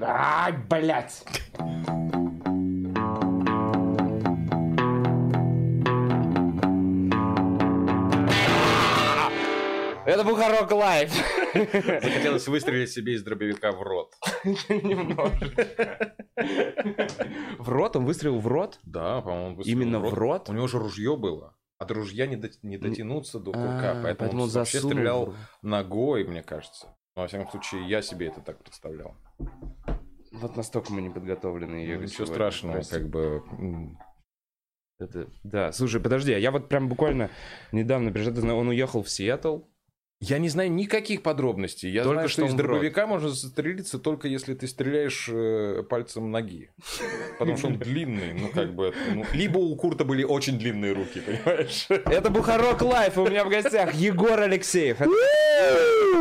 Ай, блядь! Это Бухарог Лайв. Захотелось выстрелить себе из дробовика в рот. В рот? Он выстрелил в рот? Да, по-моему, выстрелил Именно в рот? У него же ружье было. От ружья не, дот- не дотянуться до курка, А, поэтому, он вообще стрелял ногой, мне кажется. Но, во всяком случае, я себе это так представлял. Вот настолько мы не подготовлены. Ну, ничего страшного, как бы... Это, да, слушай, подожди, а я вот прям буквально недавно он уехал в Сиэтл. Я не знаю никаких подробностей. Я Только знаю, что что из в дробовика можно застрелиться только если ты стреляешь э, пальцем ноги. Потому что он длинный, ну как бы... ну, либо у Курта были очень длинные руки, понимаешь? Это Бухарог Лайв, у меня в гостях Егор Алексеев. Это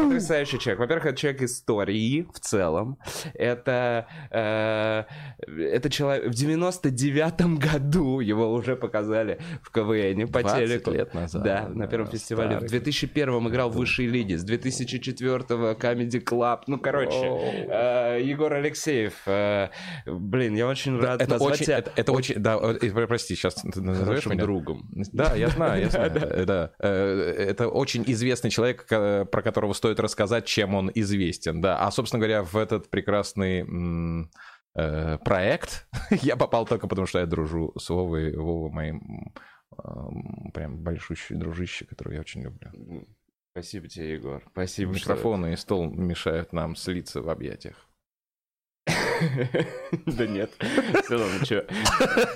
Потрясающий человек. Во-первых, это человек истории в целом. Это, э, это человек... В 99-м году его уже показали в КВН по 20 телеку. лет назад, Да, на да, первом фестивале. В старый. 2001-м играл в высшей лиге. С 2004-го Comedy Club. Ну, короче, э, Егор Алексеев. э, Блин, я очень рад Это назвать очень, тебя это, это очень, да, э, э, прости, сейчас ты назовешь меня? другом. Да, я знаю, я знаю. э, да. Э, Это очень известный человек, э, про которого стоит рассказать, чем он известен. Да. А, собственно говоря, в этот прекрасный э, проект я попал только потому, что я дружу с Вовой. Вова моим м, прям большущий дружище, которого я очень люблю. Спасибо тебе, Егор. Спасибо, что- Микрофоны и стол мешают нам слиться в объятиях. Да нет. Все равно, что?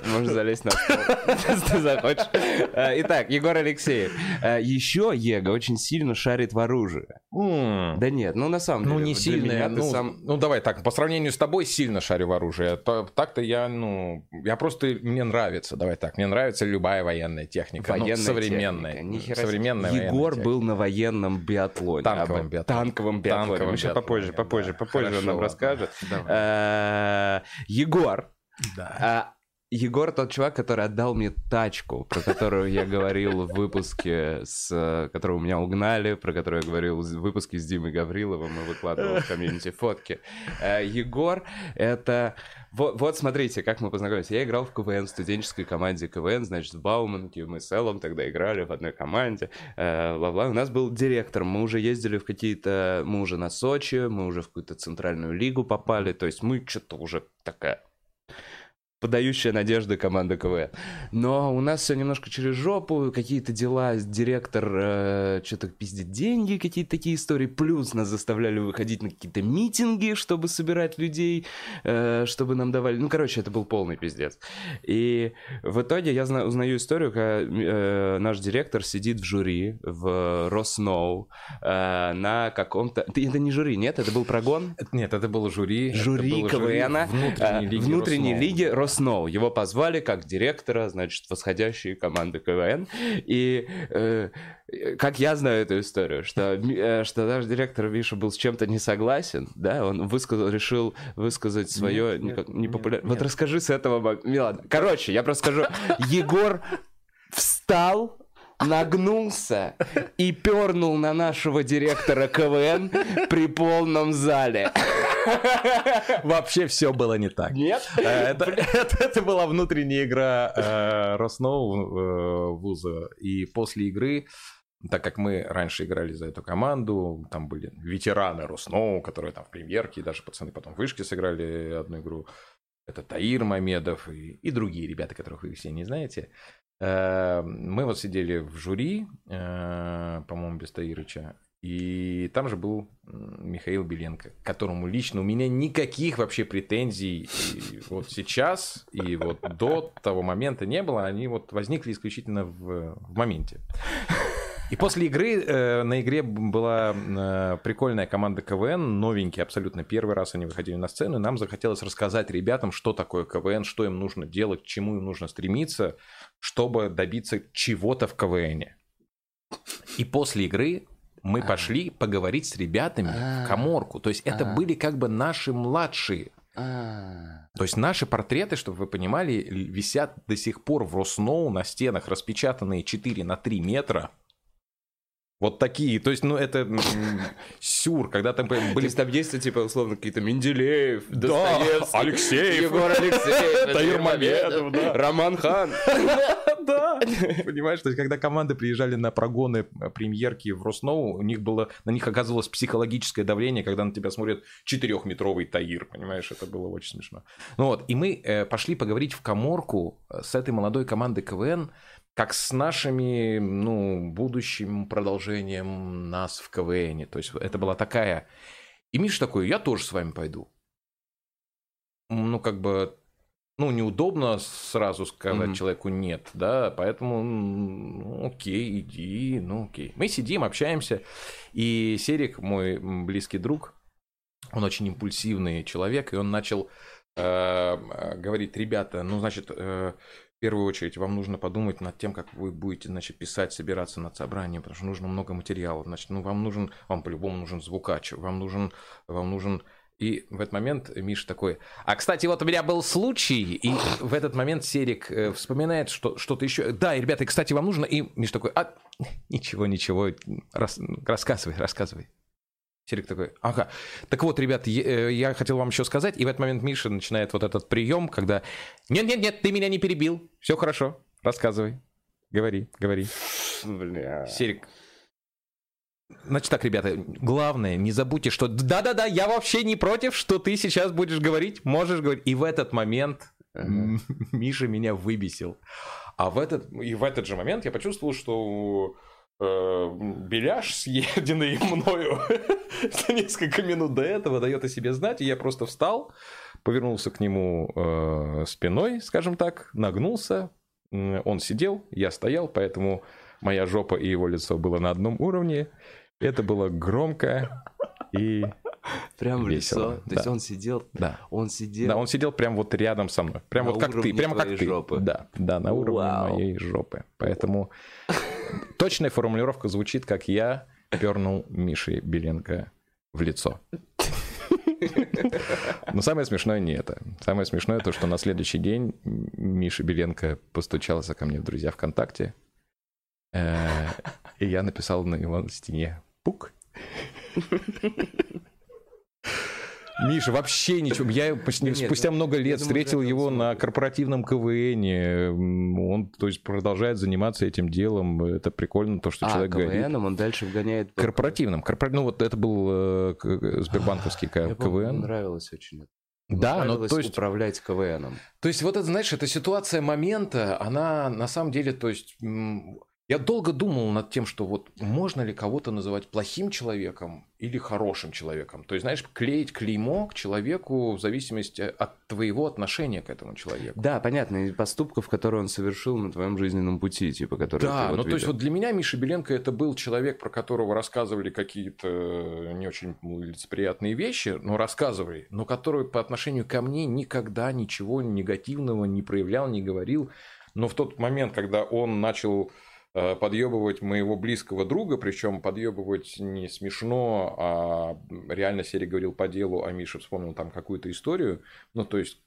Можешь залезть на стол, если ты захочешь. А, Итак, Егор Алексеев. А, Еще Ега очень сильно шарит в оружии. Да нет, ну на самом деле. Ну, не сильно. меня Ну, сам- ну, давай так, по сравнению с тобой сильно шарю в оружие. То- Так-то я, ну, я просто, мне нравится, давай так, мне нравится любая военная техника. ну, Военная современная. техника, современная военная Егор техника. был на военном биатлоне. Танковом биатлоне. Танковом биатлоне. Танковом биатлоне, попозже, попозже, да. попозже он Хорошо, нам ладно. расскажет. А, Егор. Да. Егор тот чувак, который отдал мне тачку, про которую я говорил в выпуске, с, которую у меня угнали, про которую я говорил в выпуске с Димой Гавриловым и выкладывал в комьюнити фотки. Э, Егор — это... Вот, вот смотрите, как мы познакомились. Я играл в КВН, в студенческой команде КВН, значит, в Бауманке, мы с Эллом тогда играли в одной команде, э, бла-бла. У нас был директор, мы уже ездили в какие-то... Мы уже на Сочи, мы уже в какую-то центральную лигу попали, то есть мы что-то уже такая подающая надежды команда КВН. Но у нас все немножко через жопу, какие-то дела, директор что-то пиздит деньги, какие-то такие истории. Плюс нас заставляли выходить на какие-то митинги, чтобы собирать людей, э, чтобы нам давали... Ну, короче, это был полный пиздец. И в итоге я зна- узнаю историю, когда э, наш директор сидит в жюри в Росноу э, на каком-то... Это не жюри, нет? Это был прогон? Нет, это было жюри. жюри это было КВН внутренней лиги внутренней Росноу. лиги Росноу. Его позвали как директора, значит, восходящей команды КВН. И э, как я знаю эту историю, что, э, что наш директор, Виша, был с чем-то не согласен, да, он высказал, решил высказать свое непопулярное... нет, Вот расскажи с этого... Ладно. Короче, я просто скажу. Егор встал, нагнулся и пернул на нашего директора КВН при полном зале. Вообще все было не так. Нет? Э, Это, это, это была внутренняя игра э, Росноу э, вуза. И после игры, так как мы раньше играли за эту команду, там были ветераны Росноу, которые там в премьерке, даже пацаны потом в вышке сыграли одну игру. Это Таир Мамедов и, и другие ребята, которых вы все не знаете. Мы вот сидели в жюри, по-моему, без Таирыча, и там же был Михаил Беленко, к которому лично у меня никаких вообще претензий и вот сейчас и вот до того момента не было, они вот возникли исключительно в, в моменте. И после игры, э, на игре была э, прикольная команда КВН, новенькие абсолютно, первый раз они выходили на сцену, и нам захотелось рассказать ребятам, что такое КВН, что им нужно делать, к чему им нужно стремиться, чтобы добиться чего-то в КВНе. И после игры мы А. пошли поговорить с ребятами А. в коморку. То есть это А. были как бы наши младшие. А, То есть наши портреты, чтобы вы понимали, висят до сих пор в Росноу на стенах, распечатанные 4 на 3 метра. Вот такие, то есть, ну, это сюр, когда там То были... есть там есть, типа, условно, какие-то Менделеев, Да, Алексеев, Егор Алексеев, Таир Мамедов, да. Роман Хан. Да, понимаешь, то есть, когда команды приезжали на прогоны э, премьерки в Росноу, у них было, на них оказывалось психологическое давление, когда на тебя смотрит четырехметровый Таир, понимаешь, это было очень смешно. Ну вот, и мы э, пошли поговорить в коморку э, с этой молодой командой КВН, как с нашими, ну, будущим продолжением нас в КВН. То есть это была такая... И Миша такой, я тоже с вами пойду. Ну, как бы, ну, неудобно сразу сказать Мгм. человеку нет, да, поэтому, ну, окей, иди, ну, окей. Мы сидим, общаемся, и Серик, мой близкий друг, он очень импульсивный человек, и он начал э, э, говорить, ребята, ну, значит, э, в первую очередь вам нужно подумать над тем, как вы будете, значит, писать, собираться над собранием, потому что нужно много материала, значит, ну, вам нужен, вам по-любому нужен звукач, вам нужен, вам нужен и в этот момент Миша такой, а, кстати, вот у меня был случай, и в этот момент Серик э, вспоминает что, что-то еще. Да, и, ребята, кстати, вам нужно, и Миша такой, а, ничего, ничего, рас- рассказывай, рассказывай. Серик такой, ага. Так вот, ребят, е- э, я хотел вам еще сказать, и в этот момент Миша начинает вот этот прием, когда нет-нет-нет, ты меня не перебил, все хорошо, рассказывай, говори, говори. Бля. Серик. Значит так, ребята, главное, не забудьте, что да-да-да, я вообще не против, что ты сейчас будешь говорить, можешь говорить. И в этот момент м, Миша меня выбесил. А в этот, и в этот же момент я почувствовал, что э, беляш, съеденный мною за несколько минут до этого, дает о себе знать, и я просто встал, повернулся к нему э, спиной, скажем так, нагнулся, он сидел, я стоял, поэтому моя жопа и его лицо было на одном уровне. Это было громко и Прям в Весело, лицо. То есть да. он сидел, да. он сидел. Да, он сидел прям вот рядом со мной. Прям На вот как ты, прямо как ты. жопы. Да, да, на уровне Вау. моей жопы. Поэтому точная формулировка звучит, как я пернул Миши Беленко в лицо. Но самое смешное не это. Самое смешное то, что на следующий день Миша Беленко постучался ко мне в друзья ВКонтакте, э, и я написал на его стене «Пук». Миша, вообще ничего. Я почти- нет, спустя ну, много лет думаю, встретил уже его на корпоративном КВН. Он, то есть, продолжает заниматься этим делом. Это прикольно, то, что а, человек говорит. КВНом он дальше вгоняет... Корпоративным. корпора- Ну, вот это был э, к- Сбербанковский К- Мне помню, КВН. нравилось очень. это. Да, но Нравилось то есть, управлять КВНом. то есть вот это, знаешь, эта ситуация момента, она на самом деле, то есть я долго думал над тем, что вот можно ли кого-то называть плохим человеком или хорошим человеком. То есть, знаешь, клеить клеймо к человеку в зависимости от твоего отношения к этому человеку. Да, понятно, и поступков, которые он совершил на твоем жизненном пути, типа, которые Да, вот ну то есть видел. вот для меня Миша Беленко это был человек, про которого рассказывали какие-то не очень лицеприятные вещи, но рассказывали, но который по отношению ко мне никогда ничего негативного не проявлял, не говорил. Но в тот момент, когда он начал э, подъебывать моего близкого друга, причем подъебывать не смешно, а реально Серый говорил по делу, а Миша вспомнил там какую-то историю, ну то есть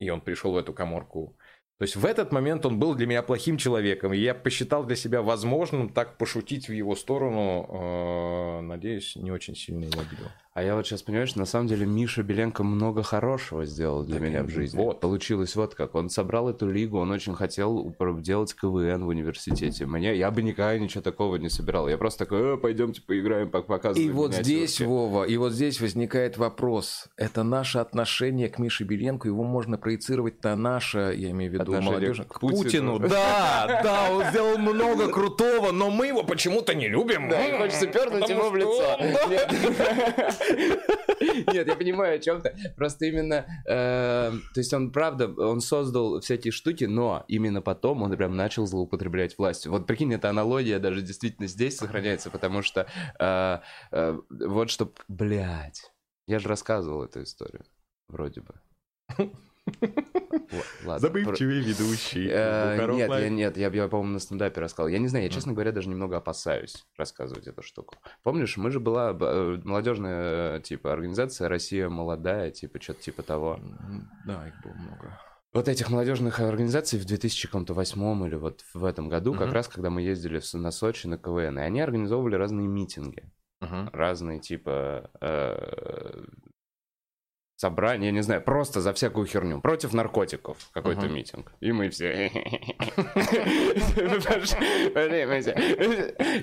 и он пришел в эту коморку. То есть в этот момент он был для меня плохим человеком, и я посчитал для себя возможным так пошутить в его сторону, э, надеюсь, не очень сильно его обидел. А я вот сейчас, понимаешь, на самом деле Миша Беленко много хорошего сделал для Так, меня в жизни. вот. Получилось вот как. Он собрал эту лигу, он очень хотел делать КВН в университете. Мне, я бы никогда ничего такого не собирал. Я просто такой, э, пойдемте поиграем, пок- показывай И вот миниатюрки». здесь, Вова, и вот здесь возникает вопрос. Это наше отношение к Мише Беленко, его можно проецировать на наше, я имею в виду Отношение молодежь, к Путину. Да, да, он сделал много крутого, но мы его почему-то не любим. Да, хочется пернуть ему в лицо. Нет. Я понимаю о чем-то. Просто именно, э, то есть он правда, он создал всякие штуки, но именно потом он прям начал злоупотреблять властью. Вот прикинь, эта аналогия даже действительно здесь сохраняется, потому что э, э, вот что, блядь, я же рассказывал эту историю, вроде бы. Ладно. Забывчивый ведущий. Э, Нет, я, нет, я, я, по-моему, на стендапе рассказал. Я не знаю, я, честно говоря, даже немного опасаюсь рассказывать эту штуку. Помнишь, мы же была э, молодежная, типа, организация «Россия молодая», типа, что-то типа того. Да, их было много. вот этих молодежных организаций в 2008 или вот в этом году, как раз когда мы ездили на Сочи на КВН, и они организовывали разные митинги, Мгм. разные типа э, собрания, я не знаю, просто за всякую херню, против наркотиков какой-то Мгм. митинг. И мы все...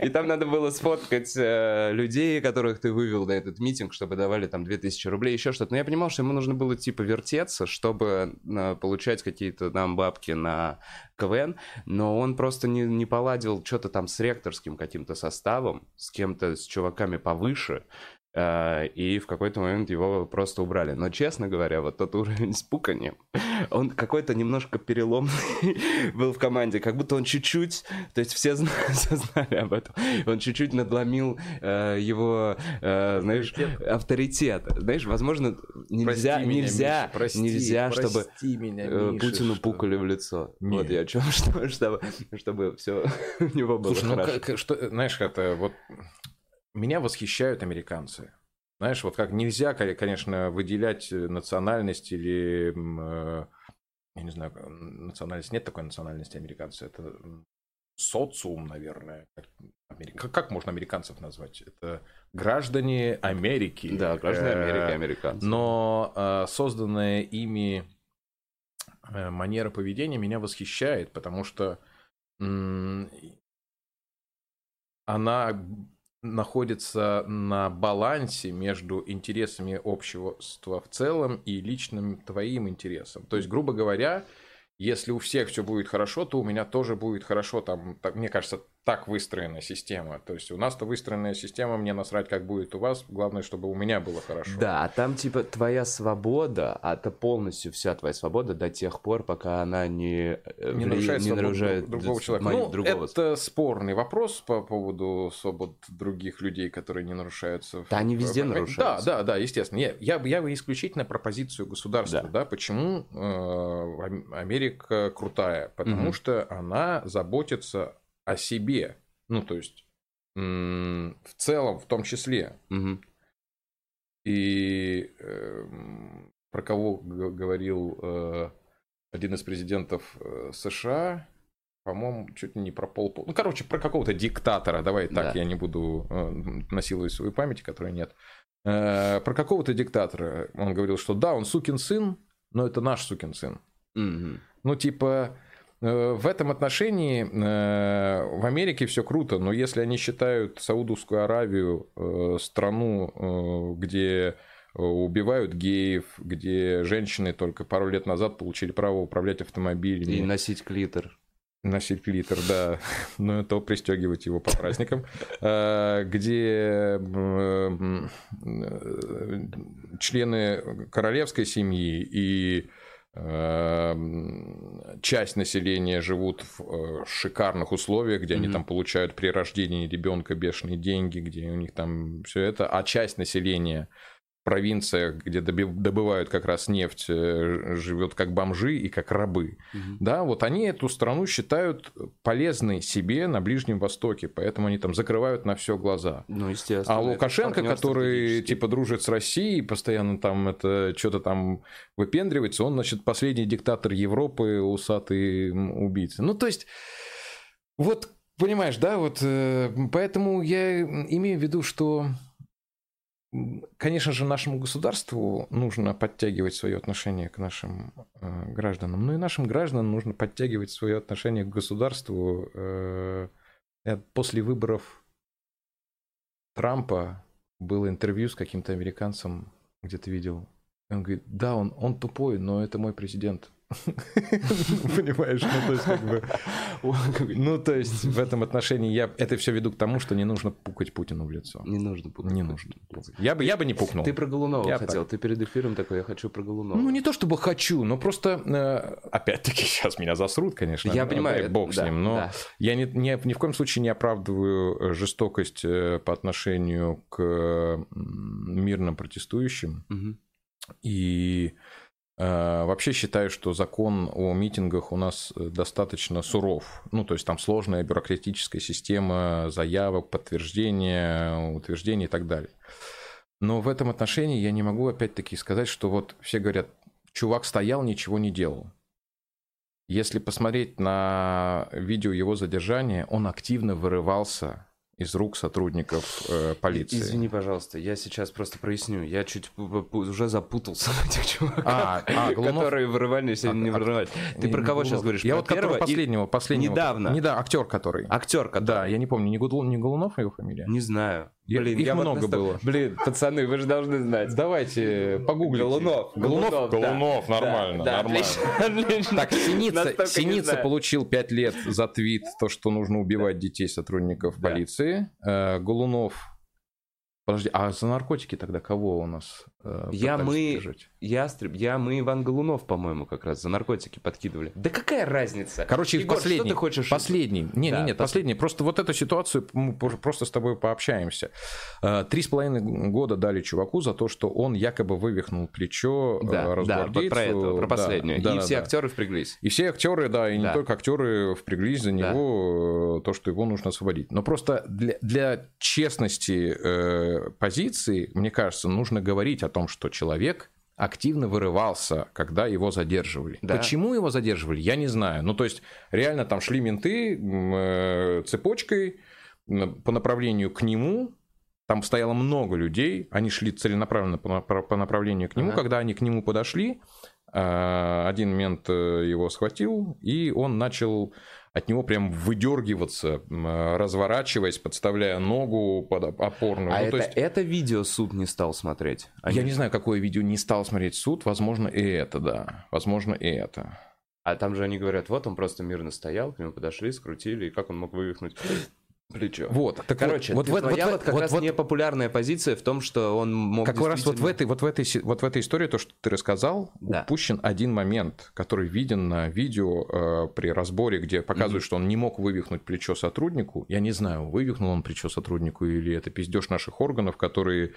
И там надо было сфоткать э, людей, которых ты вывел на этот митинг, чтобы давали там 2000 рублей, еще что-то. Но я понимал, что ему нужно было типа вертеться, чтобы э, получать какие-то нам бабки на КВН, но он просто не, не поладил что-то там с ректорским каким-то составом, с кем-то, с чуваками повыше, и в какой-то момент его просто убрали. Но, честно говоря, вот тот уровень с пуканием, он какой-то немножко переломный был в команде, как будто он чуть-чуть, то есть все зна- все знали об этом, он чуть-чуть надломил э, его, э, знаешь, авторитет. Знаешь, возможно, нельзя, Прости меня, нельзя, Миша, прости, нельзя, чтобы прости меня, э, Миша, Путину что- пукали в лицо. Вот Нет. я о чем, чтобы, чтобы, чтобы все у него было Слушай, ну хорошо. как- что, знаешь, это вот меня восхищают американцы. Знаешь, вот как нельзя, ко- конечно, выделять э, национальность или э, я не знаю, национальность нет такой национальности американцев. Это социум, наверное. Как, как- можно американцев назвать? Это граждане Америки. Да, граждане Э, Америки, американцы. Но созданная ими манера поведения меня восхищает, потому что она находится на балансе между интересами общества в целом и личным твоим интересом. То есть, грубо говоря, если у всех все будет хорошо, то у меня тоже будет хорошо. Там, так, мне кажется, так выстроена система. То есть у нас-то выстроенная система, мне насрать, как будет у вас. Главное, чтобы у меня было хорошо. Да, а там типа твоя свобода, а это полностью вся твоя свобода до тех пор, пока она не, э, не нарушает не нарушает друг- другого человека. Ну, другого. это спорный вопрос по поводу свобод других людей, которые не нарушаются. Да, они везде в- нарушаются. Да, да, да, естественно. Я, я, я исключительно про позицию государства, Да. да, почему э, Ам- Америка крутая, потому Мгм. что она заботится о себе, ну, то есть в целом, в том числе. Мгм. И эм, про кого говорил э, один из президентов э, США, по-моему, чуть ли не про пол... Ну, короче, про какого-то диктатора, давай так, Да. я не буду э, насиловать свою память, которой нет. Э, про какого-то диктатора он говорил, что да, он сукин сын, но это наш сукин сын. Мгм. Ну, типа, э, в этом отношении э, в Америке все круто, но если они считают Саудовскую Аравию э, страну, э, где э, убивают геев, где женщины только пару лет назад получили право управлять автомобилями, И носить клитор. носить литр, да, но то пристегивать его по праздникам, э, где э, члены королевской семьи и э, часть населения живут в э, шикарных условиях, где они там получают при рождении ребенка бешеные деньги, где у них там все это, а часть населения провинциях, где добывают как раз нефть, э, живет как бомжи и как рабы. Мгм. Да, вот они эту страну считают полезной себе на Ближнем Востоке, поэтому они там закрывают на все глаза. Ну, естественно. А Лукашенко, который типа дружит с Россией, постоянно там это что-то там выпендривается, он, значит, последний диктатор Европы, усатый убийца. Ну, то есть, вот, понимаешь, да, вот, э, поэтому я имею в виду, что, конечно же, нашему государству нужно подтягивать свое отношение к нашим э, гражданам, но и нашим гражданам нужно подтягивать свое отношение к государству. Э, я после выборов Трампа было интервью с каким-то американцем, где ты видел. Он говорит, да, он, он тупой, но это мой президент. Понимаешь, ну то есть как бы... Ну то есть в этом отношении я это все веду к тому, что не нужно пукать Путину в лицо. Не нужно пукать. Не нужно. Я бы, я бы не пукнул. Ты про Голунова хотел. Ты перед эфиром такой, я хочу про Голунова. Ну, не то чтобы хочу, но просто, э, опять-таки, сейчас меня засрут, конечно. Я понимаю. бог с ним, но я ни, в коем случае не оправдываю э, жестокость э, по отношению к мирным протестующим. И вообще считаю, что закон о митингах у нас э, достаточно суров. Ну, то есть там сложная бюрократическая система заявок, подтверждения, утверждений и так далее. Но в этом отношении я не могу опять-таки сказать, что вот все говорят, чувак стоял, ничего не делал. Если посмотреть на видео его задержания, он активно вырывался из рук сотрудников э, полиции. Извини, пожалуйста, я сейчас просто проясню. Я чуть уже запутался в этих чуваках, а, а, Голунов... которые вырывались или а, не вырывались. Ты про кого сейчас говоришь? Я про вот первого последнего, последнего. Недавно. Не да, актер который. Актер который. Да, я не помню, не, Гул... не Голунов его фамилия? Не знаю. Блин, их много вот было. Блин, пацаны, вы же должны знать. Давайте погуглите. Голунов. Голунов, Голунов, Голунов да. нормально, да, нормально. Отлично. Так, Синица, Синица получил 5 лет за твит, то, что нужно убивать детей сотрудников да. полиции. Э, Голунов Подожди, а за наркотики тогда кого у нас э, Я мы, держать? Ястреб, я мы Иван Голунов, по-моему, как раз за наркотики подкидывали. Да какая разница? Короче, Егор, последний. Что ты хочешь? Последний. Не, да, не, нет, последний. Просто вот эту ситуацию мы просто с тобой пообщаемся. Э, три с половиной года дали чуваку за то, что он якобы вывихнул плечо э, да, да, про это, про последнюю. Да, и да, все да. актеры впряглись. И все актеры, да, и да. не только актеры впряглись за него, да. то, что его нужно освободить. Но просто для, для честности позиции, мне кажется, нужно говорить о том, что человек активно вырывался, когда его задерживали. Да. Почему его задерживали, я не знаю. Ну, то есть, реально там шли менты э, цепочкой по направлению к нему, там стояло много людей, они шли целенаправленно по направлению к нему. Ага. Когда они к нему подошли, э, один мент э, его схватил, и он начал от него прям выдергиваться, разворачиваясь, подставляя ногу под опорную. А ну, это, есть... это видео суд не стал смотреть? Они... Я не знаю, какое видео не стал смотреть суд. Возможно, и это, да. Возможно, и это. А там же они говорят, вот он просто мирно стоял, к нему подошли, скрутили, и как он мог вывихнуть плечо. Вот. Так Короче, вот, вот, вот, вот как вот, раз вот, непопулярная позиция в том, что он мог Как действительно... раз вот в, этой, вот, в этой, вот в этой истории, то, что ты рассказал, да. упущен один момент, который виден на видео э, при разборе, где показывают, mm-hmm. что он не мог вывихнуть плечо сотруднику. Я не знаю, вывихнул он плечо сотруднику или это пиздеж наших органов, которые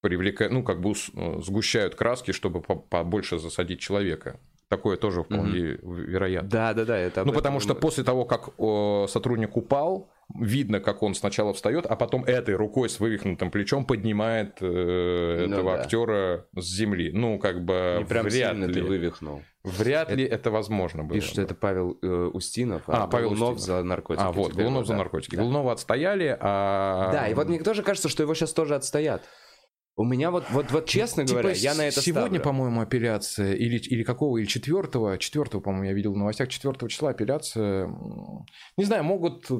привлекают, ну, как бы э, сгущают краски, чтобы побольше засадить человека. Такое тоже вполне mm-hmm. вероятно. Да, да, да. Это ну, потому что после того, как о, сотрудник упал, видно, как он сначала встает, а потом этой рукой с вывихнутым плечом поднимает э, ну, этого да. актера с земли. Ну, как бы Не прям вряд ли. ты вывихнул. Вряд это... ли это возможно было. Пишут, что это Павел э, Устинов, а, а Павел Голунов Устинов. за наркотики. А, вот, Голунов за наркотики. Да. Голунова отстояли, а... Да, и вот мне тоже кажется, что его сейчас тоже отстоят. У меня вот, вот, вот честно типа говоря, я на это Сегодня, по-моему, апелляция, или, или какого, или четвертого, четвертого, по-моему, я видел в новостях, четвертого числа апелляция. Не знаю, могут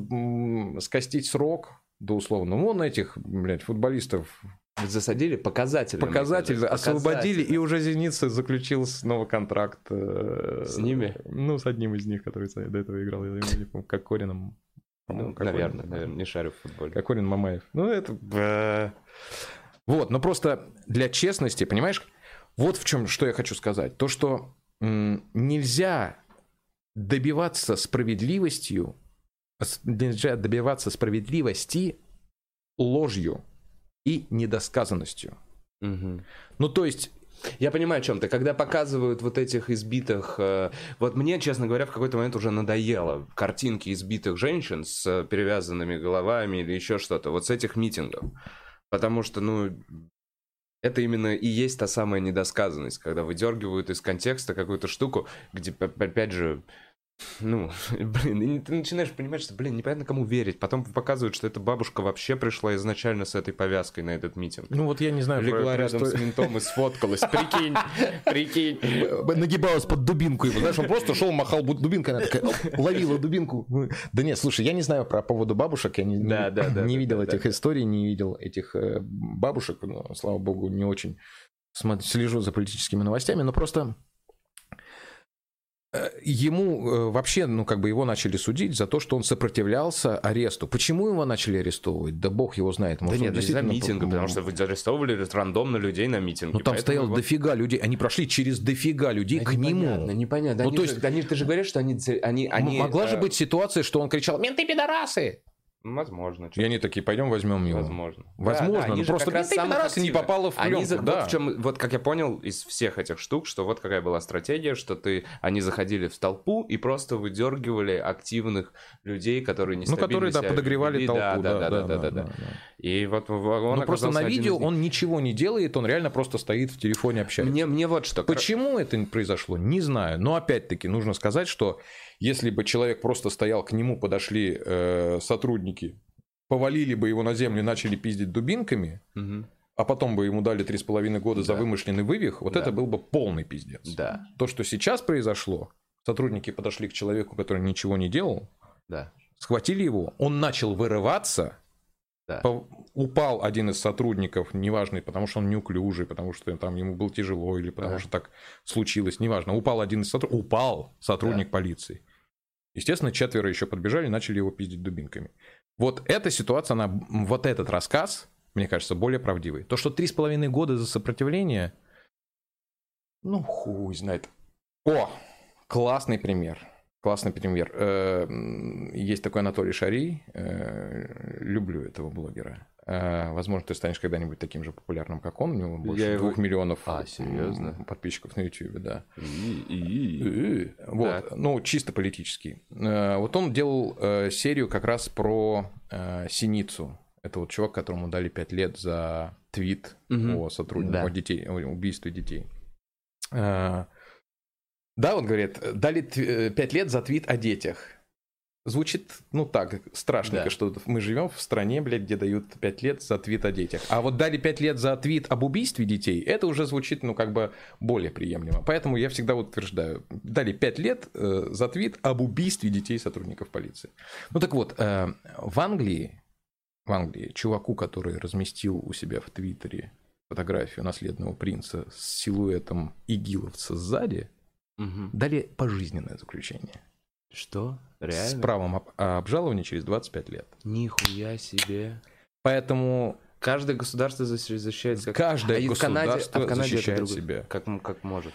скостить срок до условно. Ну, вон этих, блядь, футболистов Засадили показатели. Показатели, освободили, и уже Зеница заключил снова контракт. Э, с ними? Ну, с одним из них, который до этого играл, я не помню, как Корином. Ну, наверное, наверное, не шарю в футболе. Кокорин Мамаев. Ну, это... Вот, но просто для честности, понимаешь, вот в чем, что я хочу сказать. То, что нельзя добиваться справедливостью, нельзя добиваться справедливости ложью и недосказанностью. Угу. Ну, то есть я понимаю, о чем ты. Когда показывают вот этих избитых... Э, вот мне, честно говоря, в какой-то момент уже надоело картинки избитых женщин с перевязанными головами или еще что-то. Вот с этих митингов. Потому что, ну, это именно и есть та самая недосказанность, когда выдергивают из контекста какую-то штуку, где, опять же, ну, блин, и ты начинаешь понимать, что, блин, непонятно кому верить. Потом показывают, что эта бабушка вообще пришла изначально с этой повязкой на этот митинг. Ну вот я не знаю. Легла рядом с ментом и сфоткалась. Прикинь, прикинь. Нагибалась под дубинку его. Знаешь, он просто шел, махал дубинкой, она такая ловила дубинку. Да нет, слушай, я не знаю про поводу бабушек, я не, да, да, да, не видел этих историй, не видел этих э, бабушек, но, слава богу, не очень слежу за политическими новостями, но просто ему э, вообще, ну, как бы его начали судить за то, что он сопротивлялся аресту. Почему его начали арестовывать? Да бог его знает. Может, да нет, действительно за по... потому что вы арестовывали рандомно людей на митинге. Ну, там стоял его... дофига людей, они прошли через дофига людей да, к непонятно, нему. Непонятно, ну, они, то есть... они, ты же говоришь, что они... они, они Могла э... же быть ситуация, что он кричал «Менты пидорасы!» Возможно. И они такие, пойдем возьмем его. Возможно. Возможно, Да, да, ну они же просто как раз ты раз и не попала в Они пленку, за- да. вот, в чем, вот как я понял из всех этих штук, что вот какая была стратегия, что ты, они заходили в толпу и просто выдергивали активных людей, которые не Ну, которые, да, подогревали толпу, да, да, да, да, да, да. да. И вот он Ну, просто на видео из них. он ничего не делает, он реально просто стоит в телефоне общается. Мне, мне вот что. Почему это произошло, не знаю. Но опять-таки нужно сказать, что если бы человек просто стоял, к нему подошли э, сотрудники, повалили бы его на землю и начали пиздить дубинками, Мгм. а потом бы ему дали 3,5 года за Да. вымышленный вывих, вот Да. это был бы полный пиздец. Да, То, что сейчас произошло, сотрудники подошли к человеку, который ничего не делал, да, схватили его, он начал вырываться, да. Упал один из сотрудников, неважно, потому что он неуклюжий, потому что там ему было тяжело или потому Ага. что так случилось, неважно. Упал один из сотрудников, упал сотрудник полиции. Естественно, четверо еще подбежали и начали его пиздить дубинками. Вот эта ситуация, она, вот этот рассказ, мне кажется, более правдивый. То, что три с половиной года за сопротивление, ну, хуй знает. О, классный пример. Классный пример. Э, Есть такой Анатолий Шарий. э, Люблю этого блогера. Э, Возможно, ты станешь когда-нибудь таким же популярным, как он. У него больше Я его- двух миллионов А, серьезно? подписчиков на YouTube, да. И- и- Э, Вот, ну, чисто политический. Э, Вот он делал э, серию как раз про Синицу. Это вот чувак, которому дали 5 лет за твит Мгм. о сотрудниках, Да. о, детей, о убийстве детей. Да, он говорит, дали 5 лет за твит о детях. Звучит, ну так, страшненько, Да. что мы живем в стране, блядь, где дают 5 лет за твит о детях. А вот дали 5 лет за твит об убийстве детей, это уже звучит, ну, как бы более приемлемо. Поэтому я всегда утверждаю, дали 5 лет э, за твит об убийстве детей сотрудников полиции. Ну так вот, э, в Англии, в Англии чуваку, который разместил у себя в Твиттере фотографию наследного принца с силуэтом игиловца сзади, Мгм. дали пожизненное заключение. Что? С Реально? правом об- обжалования через 25 лет. Нихуя себе. Поэтому Каждое государство защ- защищает как... каждое А Канаде- государство а в Канаде это защищает другое. себя. Как, как может.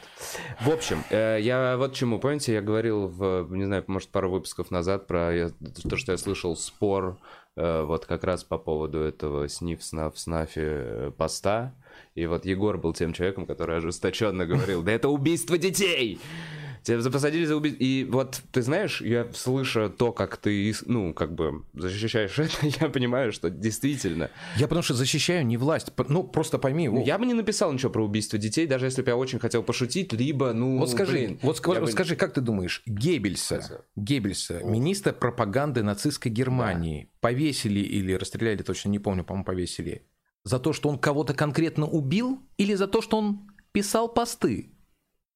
В общем, э, я вот чему, помните, я говорил, в, не знаю, может, пару выпусков назад про я- то, что я слышал спор э, вот как раз по поводу этого сниф, снаф, снафи э, поста. И вот Егор был тем человеком, который ожесточенно говорил, да это убийство детей! Тебя посадили за убийство. И вот, ты знаешь, я слыша то, как ты, ну, как бы защищаешь это, я понимаю, что действительно Я потому что защищаю не власть. Ну, просто пойми. ну, я бы не написал ничего про убийство детей, даже если бы я очень хотел пошутить, либо, ну, Вот скажи, блин, вот я бы- скажи, как ты думаешь, Геббельса. Геббельса, министра пропаганды нацистской Германии, повесили или расстреляли, точно не помню, по-моему, повесили, за то, что он кого-то конкретно убил, или за то, что он писал посты?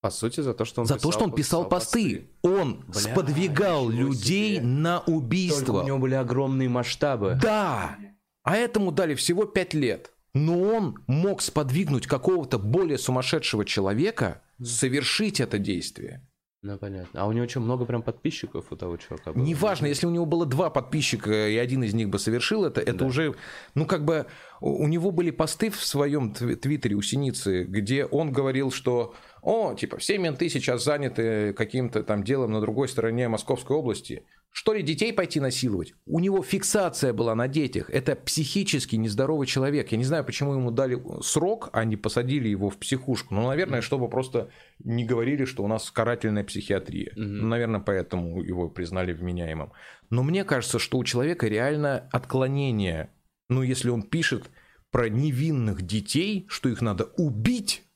По сути, за то, что он за то, что он писал посты. Он Бля, сподвигал людей себе. на Только убийство. у него были огромные масштабы. Да! А этому дали всего пять лет. Но он мог сподвигнуть какого-то более сумасшедшего человека совершить это действие. Ну, понятно. А у него что, много прям подписчиков у того чувака было? Неважно, если у него было два подписчика, и один из них бы совершил это, это Да. уже, ну, как бы, у него были посты в своем тв- твиттере у Синицы, где он говорил, что, о, типа, все менты сейчас заняты каким-то там делом на другой стороне Московской области. Что ли, детей пойти насиловать? У него фиксация была на детях. Это психически нездоровый человек. Я не знаю, почему ему дали срок, а не посадили его в психушку. Ну, наверное, чтобы просто не говорили, что у нас карательная психиатрия. Мгм. Ну, наверное, поэтому его признали вменяемым. Но мне кажется, что у человека реально отклонение. Ну, если он пишет про невинных детей, что их надо убить,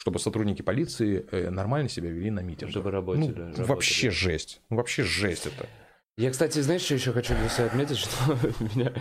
чтобы сотрудники полиции э, нормально себя вели на митингах. Чтобы работали, Ну, работали. вообще жесть. Ну, Вообще жесть это. Я, кстати, знаешь, что еще хочу для себя отметить, что меня...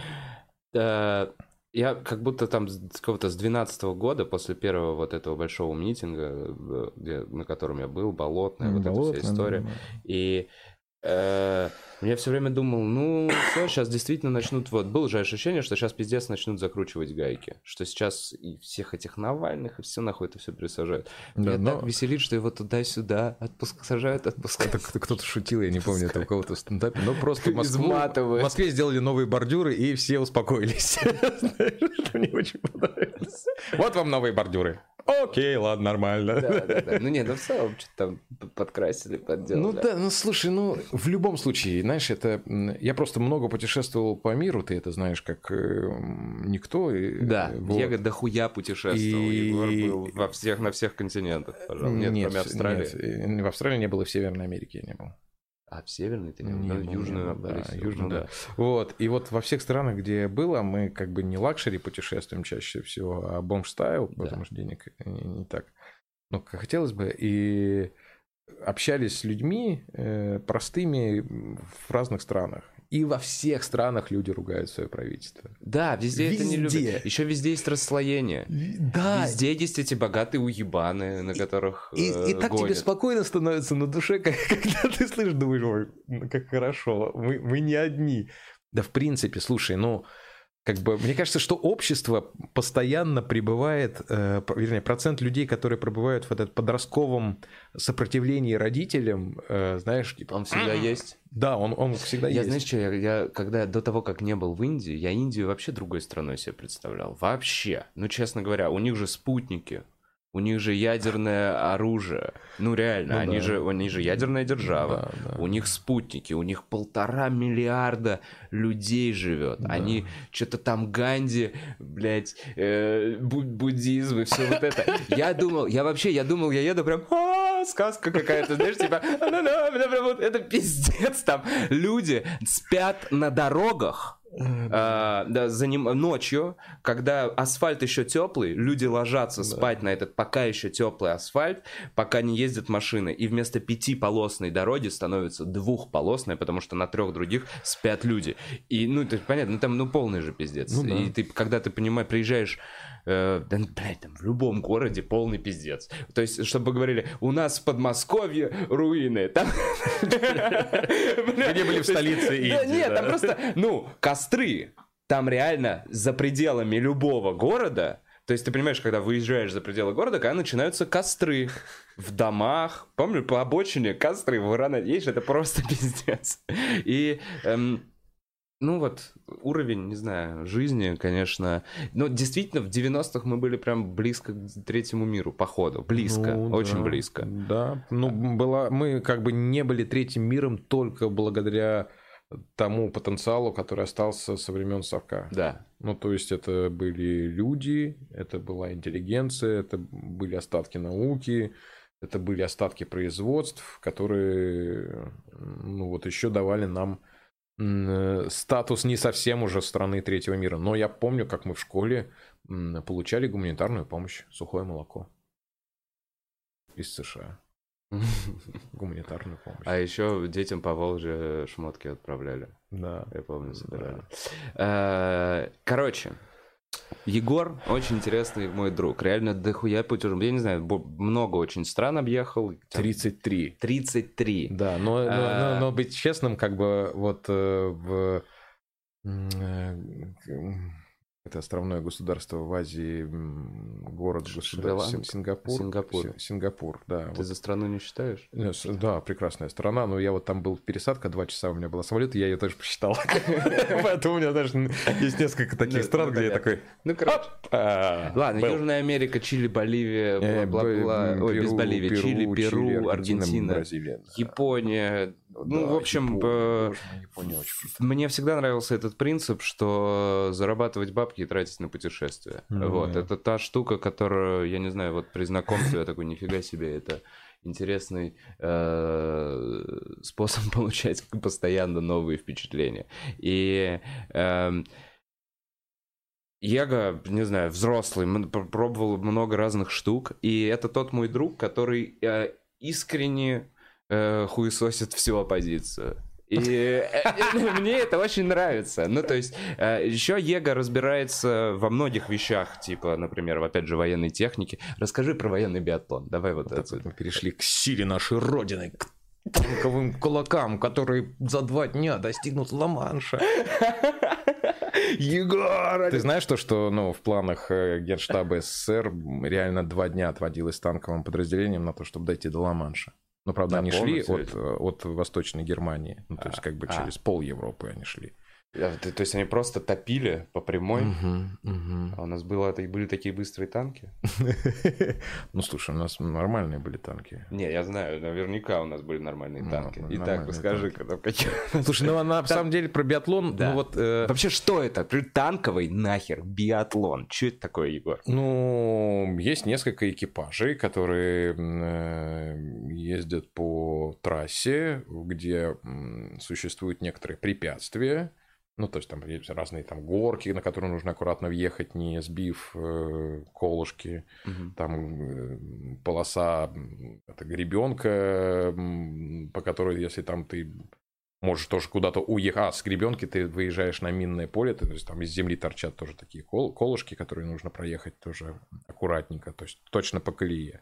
э, Я как будто там с какого-то с 12 года, после первого вот этого большого митинга, э, где, на котором я был, болотная, вот эта вся история. И э, я все время думал, ну, все, сейчас действительно начнут, вот, было же ощущение, что сейчас пиздец начнут закручивать гайки, что сейчас и всех этих Навальных, и все нахуй это все пересажают. Да, Меня но- так веселит, что его туда-сюда отпуск... сажают, отпускают. Это кто- кто-то шутил, я не помню, это у кого-то в стендапе. Но просто в Москву- в Москве сделали новые бордюры, и все успокоились. Знаешь, это мне очень понравилось. Вот вам новые бордюры. Окей, ладно, нормально. Да, да, да. Ну не, ну в целом что-то там подкрасили, подделали. Ну да, ну слушай, ну в любом случае, знаешь, это... Я просто много путешествовал по миру, ты это знаешь, как э, никто. и- Да, вот. Егор дохуя путешествовал. И- Егор был во всех, на всех континентах, пожалуй. Нет, нет, кроме Австралии. нет, э, в Австралии не было, в Северной Америке я не был. А в Северной ты не Не Ну, не Южную был, да, пересек. южную, Ну да. Вот, и вот во всех странах, где я был, а мы как бы не luxury путешествуем чаще всего, а бомж- style, Да. потому что денег не, не так, ну, как хотелось бы, и общались с людьми э, простыми в разных странах. И во всех странах люди ругают свое правительство. Да, везде, это не Везде. любят. Еще везде есть расслоение. Да, Везде есть эти богатые уебаны, на которых И, э, и так тебе гонят. спокойно становится на душе, как- когда ты слышишь, думаешь, ой, ну как хорошо, мы, мы не одни. Да, в принципе, слушай, ну, как бы, мне кажется, что общество постоянно пребывает, э, вернее, процент людей, которые пребывают в этом подростковом сопротивлении родителям, э, знаешь, типа, Он всегда есть. да, он, он всегда Я, есть. знаешь что, я, я когда до того, как не был в Индии, я Индию вообще другой страной себе представлял. Вообще. Ну, честно говоря, у них же спутники. У них же ядерное оружие. Ну, реально, Ну они, да. же, они же ядерная держава. Да, да. У них спутники, у них полтора миллиарда людей живет. Да. Они что-то там Ганди, блядь, э, бу- буддизм и все вот это. Я думал, я вообще, я думал, я еду прям, «А, сказка какая-то, знаешь, типа, это пиздец там. Люди спят на дорогах, а, да, за ним ночью, когда асфальт еще теплый, люди ложатся спать на этот пока еще теплый асфальт, пока не ездят машины, и вместо пятиполосной дороги становится двухполосной, потому что на трех других спят люди. И, ну, это понятно, ну там, ну, полный же пиздец. Ну да. И ты, когда ты понимаешь, приезжаешь э, да, ну, блядь, там в любом городе полный пиздец. То есть, чтобы говорили, у нас в Подмосковье руины. Там... Не были в столице Индии, Нет, там просто, ну, костры. Там реально за пределами любого города, то есть ты понимаешь, когда выезжаешь за пределы города, когда начинаются костры в домах, помню, по обочине костры в Иране, есть это просто пиздец. И эм, ну вот, уровень, не знаю, жизни, конечно. Но действительно, в 90-х мы были прям близко к третьему миру, походу. Близко, Ну, очень да, близко. Да, ну была, мы как бы не были третьим миром только благодаря тому потенциалу, который остался со времен Совка. Да. Ну, то есть это были люди, это была интеллигенция, это были остатки науки, это были остатки производств, которые, ну, вот еще давали нам статус не совсем уже страны третьего мира. Но я помню, как мы в школе получали гуманитарную помощь, сухое молоко из США. Гуманитарную помощь. А еще детям по Волжье шмотки отправляли. Да. Я помню, собирали. Э, Короче, Егор очень интересный мой друг. Реально дохуя путешествий. Я не знаю, много очень стран объехал. Там 33. 33. Да, но, но- А. но- но быть честным, как бы вот э, в э, это островное государство в Азии, город государство? Сингапур. Сингапур. Си- Сингапур, да. Ты вот. за страну не считаешь? Э, с- Да, прекрасная страна, но я вот там был пересадка, два часа у меня была самолет, и я ее тоже посчитал. Поэтому у меня даже есть несколько Ну, таких стран, ну, где я такой... Ну, короче. Ладно. Южная Америка, Чили, Боливия, Э, бла-бла-бла. Ой, без Боливии. Чили, Перу, Аргентина, Бразилия. Япония. Ну, Да, в общем, Япония, э, Япония очень. Мне всегда нравился этот принцип, что зарабатывать бабки и тратить на путешествия. Ну вот, это та штука, которую, я не знаю, вот при знакомстве я такой, нифига себе, это интересный э, способ получать постоянно новые впечатления. И эм, Его, не знаю, взрослый, пробовал много разных штук, и это тот мой друг, который э, искренне э, хуесосит всю оппозицию. И э, э, мне это очень нравится. Ну, то есть, еще Его разбирается во многих вещах, типа, например, опять же, военной техники. Расскажи про военный биатлон. Давай вот это мы перешли к силе нашей Родины, к танковым кулакам, которые за два дня достигнут Ла-Манша. Егор! Ты знаешь то, что ну, в планах э, Генштаба СССР реально два дня отводилось танковым подразделением на то, чтобы дойти до Ла-Манша? Но, правда, Да, они шли от, э, от Восточной Германии. Ну, то есть, как бы а. через пол Европы они шли. А, то, есть они просто топили по прямой, Мгм, мгм. а у нас было, были такие быстрые танки? Ну, слушай, у нас нормальные были танки. Не, я знаю, наверняка у нас были нормальные Ну, танки. Итак, расскажи-ка, там какие... Слушай, ну, на самом деле про биатлон, ну, вот... э, Вообще, что это? Танковый нахер биатлон. Что это такое, Егор? Ну, есть несколько экипажей, которые э, ездят по трассе, где существуют некоторые препятствия. Ну, то есть там есть разные там горки, на которые нужно аккуратно въехать, не сбив э, колышки. Там э, полоса, это гребенка, по которой, если там ты можешь тоже куда-то уехать. А, с гребенки ты выезжаешь на минное поле, то есть там из земли торчат тоже такие кол- колышки, которые нужно проехать тоже аккуратненько, то есть точно по колее.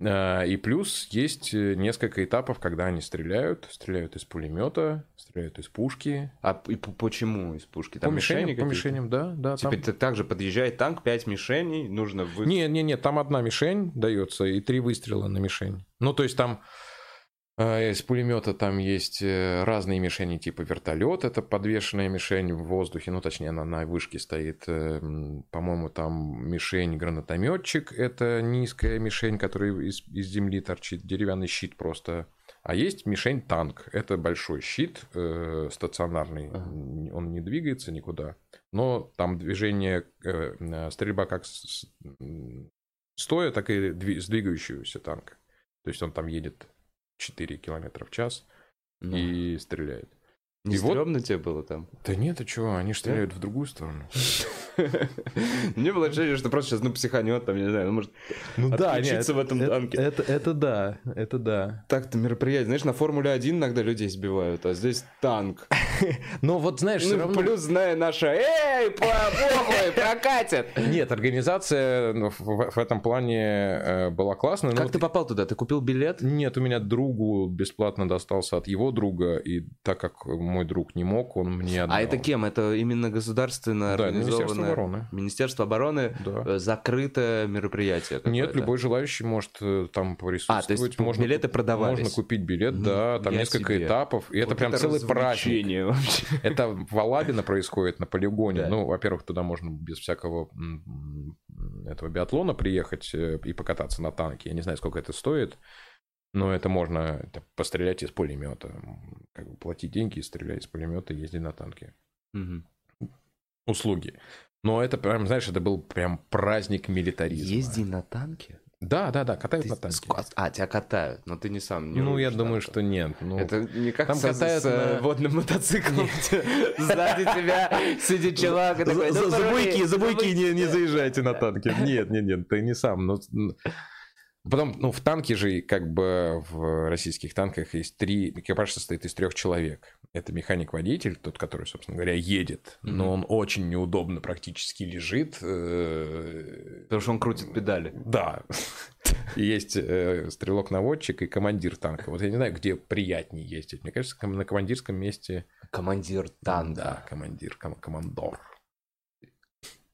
А, И плюс есть э, несколько этапов, когда они стреляют, стреляют из пулемета, стреляют из пушки. А и почему из пушки? Там по мишеням, по мишеням, да, да. там- Теперь ты также подъезжает танк, 5 мишеней, нужно вы... Не, не, не, там одна мишень дается и три выстрела на мишень. Ну, то есть там из пулемета там есть э, разные мишени, типа вертолет, это подвешенная мишень в воздухе, ну, точнее, она на вышке стоит. э, м, По-моему, там мишень гранатометчик, это низкая мишень, которая из, из земли торчит, деревянный щит просто. А есть мишень танк, это большой щит э, стационарный, Ага. он не двигается никуда, но там движение, э, э, стрельба как с- стоя, так и дви- с двигающегося танка. То есть он там едет 4 километра в час Ну, и стреляет. Не и вот- стрёмно тебе было там? Да нет, а чего, они стреляют в другую сторону. Мне было ощущение, что просто сейчас, ну, психанет, там, не знаю, ну, может, Ну Отключиться в этом это, танке. Это, это да, это да. так-то мероприятие. Знаешь, на Формуле 1 иногда людей сбивают, а здесь танк. Но вот знаешь, Ну, все равно... плюс, зная наша, эй, по- похуй, прокатит. Нет, организация ну, в, в этом плане э, была классная. Как вот ты попал туда? Ты купил билет? Нет, у меня другу бесплатно достался от его друга, и так как мой друг не мог, он мне отдал. А это кем? Это именно государственно Да, Министерство организованное... обороны. Министерство обороны Да. э, закрытое мероприятие. Нет, любой желающий может э, там присутствовать. А, то есть можно, билеты продавались? Можно купить билет, да, там Нифига несколько себе. этапов. И это Вот прям целый праздник. вообще. Это в Алабино происходит на полигоне. Да. Ну, во-первых, туда можно без всякого этого биатлона приехать э, и покататься на танке. Я не знаю, сколько это стоит. Но это можно это, пострелять из пулемета. Как бы платить деньги и стрелять из пулемета, ездить на танке. Мгм. Услуги. Но это прям, знаешь, это был прям праздник милитаризма. Езди на танке? Да, да, да, катают Ты на танке. А, тебя катают, но ты не сам не ну, я думаю, что нет. Ну, Это не как Там катают с э, на- водным мотоциклом. Сзади тебя сидит чувак и такой, За, «Ну, за порули, буйки, за буйки не, не да». заезжайте на танке. Нет, нет, нет, ты не сам. Но- Потом, ну, в танке же, как бы в российских танках есть три, экипаж состоит из трех человек. Это механик-водитель, тот, который, собственно говоря, едет, но Мгм. он очень неудобно практически лежит. э, Потому что он крутит педали. Да. Есть э, стрелок-наводчик и командир танка. Вот я не знаю, где приятнее ездить. Мне кажется, на командирском месте... Командир танка. Да, командир, ком- командор.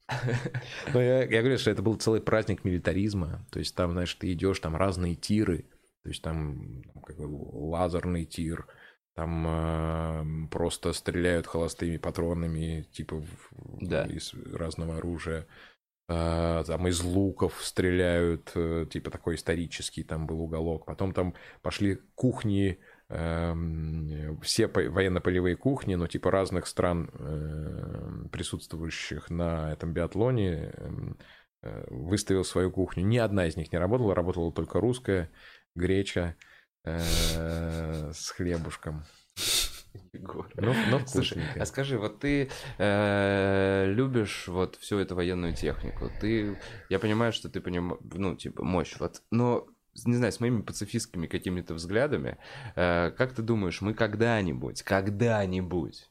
Но я, я говорю, что это был целый праздник милитаризма. То есть там, знаешь, ты идешь, там разные тиры. То есть там как бы лазерный тир, там э, просто стреляют холостыми патронами, типа Да. из разного оружия. А, там из луков стреляют, э, типа такой исторический там был уголок. Потом там пошли кухни, все по- военно-полевые кухни, но типа разных стран, э, присутствующих на этом биатлоне, эм, э, выставил свою кухню. Ни одна из них не работала, работала только русская, греча э, с хлебушком. Егор. Но, но Слушай, вкусненько. а скажи, вот ты э, любишь вот всю эту военную технику, ты, я понимаю, что ты понимаешь, ну, типа, мощь, вот, но, не знаю, с моими пацифистскими какими-то взглядами, э, как ты думаешь, мы когда-нибудь, когда-нибудь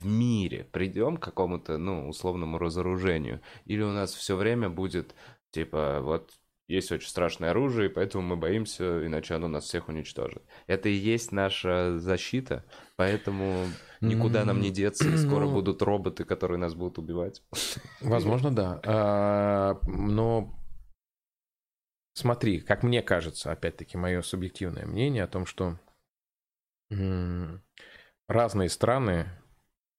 в мире придем к какому-то, ну, условному разоружению, или у нас все время будет, типа, вот, есть очень страшное оружие, поэтому мы боимся, иначе оно нас всех уничтожит. Это и есть наша защита, поэтому никуда нам не деться, и скоро Ну. будут роботы, которые нас будут убивать. Возможно, да. А, но смотри, как мне кажется, опять-таки, мое субъективное мнение о том, что разные страны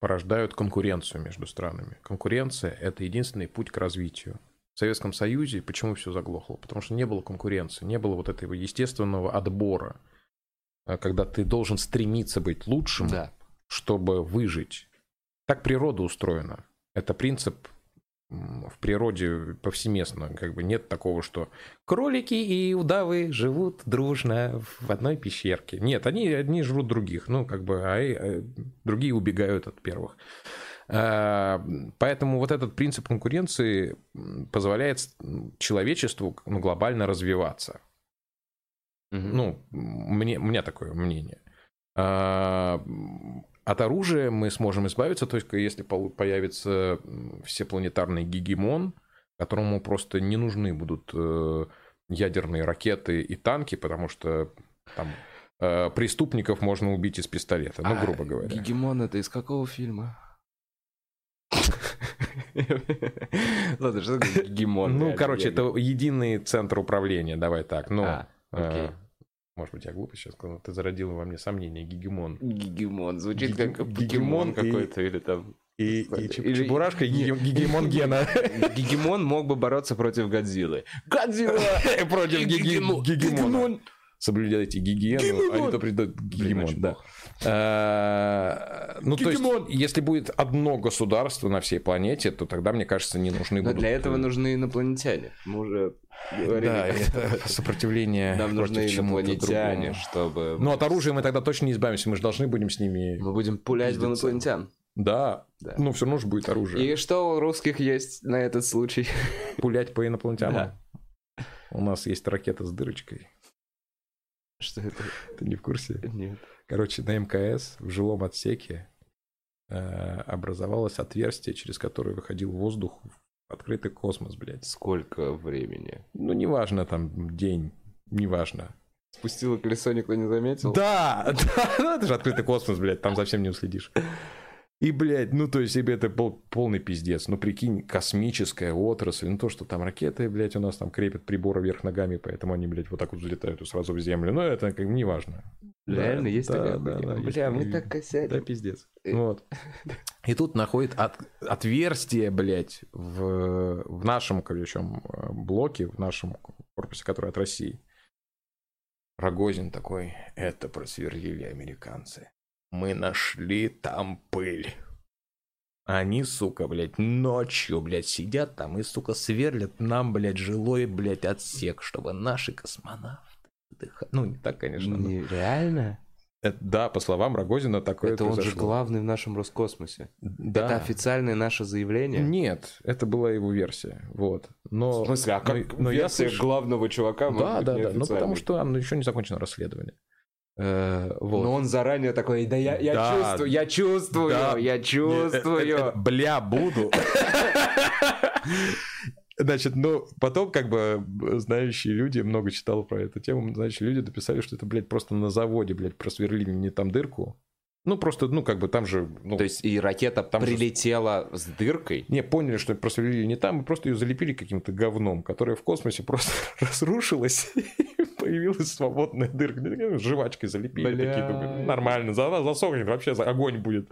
порождают конкуренцию между странами. Конкуренция – это единственный путь к развитию. В Советском Союзе почему все заглохло? Потому что не было конкуренции, не было вот этого естественного отбора, э, когда ты должен стремиться быть лучшим, Да. чтобы выжить. Так природа устроена. Это принцип в природе повсеместно. Как бы нет такого, что кролики и удавы живут дружно в одной пещерке. Нет, они одни жрут других. Ну, как бы, а э, другие убегают от первых. А, Поэтому вот этот принцип конкуренции позволяет человечеству ну, глобально развиваться. Мгм. Ну, мне, у меня такое мнение. А, От оружия мы сможем избавиться, только если появится всепланетарный гегемон, которому просто не нужны будут э, ядерные ракеты и танки, потому что там э, преступников можно убить из пистолета, ну, А, грубо говоря. Гегемон это из какого фильма? Ладно, что такое гегемон? Ну, короче, это единый центр управления, давай так. Ну, А, может быть, я глупо сейчас сказал, ты зародил во мне сомнение, гегемон. Гегемон. Звучит Геге- как гегемон покемон и- какой-то или там... И, Или- и Чеб- Чебурашка, и не- Геге- гегемон Гена. Гегемон мог бы бороться против Годзиллы. Годзилла! Против геге- Гегемон! гегемона. Соблюдайте гигиену, а не то гегемон. очень Да. А, Ну, то есть, если будет одно государство на всей планете, то тогда, мне кажется, не нужны Но будут... для этого э, нужны инопланетяне. Мы уже говорили. Да, это сопротивление Нам против нужны инопланетяне, чтобы... Ну, от оружия мы тогда точно не избавимся, мы же должны будем с ними... Мы будем пулять в инопланетян. Да, Да. ну, все равно же будет оружие. И что у русских есть на этот случай? Пулять по инопланетянам. Да. У нас есть ракета с дырочкой. Что это? Ты не в курсе? Нет. Короче, на МКС в жилом отсеке э, образовалось отверстие, через которое выходил воздух в открытый космос, блядь. Сколько времени? Ну, неважно, там, день, неважно. Спустило колесо, никто не заметил? Да, да, ну это же открытый космос, блядь, там совсем не уследишь. И, блядь, ну, то есть, себе это пол- полный пиздец. Ну, прикинь, космическая отрасль, ну, то, что там ракеты, блядь, у нас там крепят приборы вверх ногами, поэтому они, блядь, вот так вот взлетают и сразу в землю. Ну, это как бы неважно. Реально Да, есть да, такая да, да, есть Бля, мы такие- так Да, косячим. пиздец. Э. Вот. И тут находит от- отверстие, блядь, в, в нашем, корочем, э, блоке, в нашем корпусе, который от России. Рогозин такой, это просверлили американцы. Мы нашли там пыль. Они, сука, блядь, ночью, блядь, сидят там и, сука, сверлят нам, блядь, жилой, блядь, отсек, чтобы наши космонавты отдыхали. Ну, не так, конечно. но- Нереально? Это- да, по словам Рогозина, такое Это он же произошло. главный в нашем Роскосмосе. Да. Это официальное наше заявление? Нет, это была его версия. Вот. Но, В смысле, а как но, но я версия слышал- главного чувака Да, да, да. Ну, потому что оно еще не закончено расследование. Э, вот. Но он заранее такой, да я, я Да. чувствую, я чувствую, Да. я Не, чувствую. э, э, Бля, буду. Значит, ну, потом, как бы, знающие люди, много читал про эту тему, знающие люди дописали, что это, блядь, просто на заводе, блядь, просверлили не там дырку. Ну, просто, ну, как бы там же... Ну, То есть и ракета Там же- прилетела с дыркой? Не, поняли, что просверлили не там, и просто ее залепили каким-то говном, которое в космосе просто разрушилось, появилась свободная дырка. Ну, Жвачкой залепили, Бля. такие, думаю, нормально, засохнет, вообще за- огонь будет.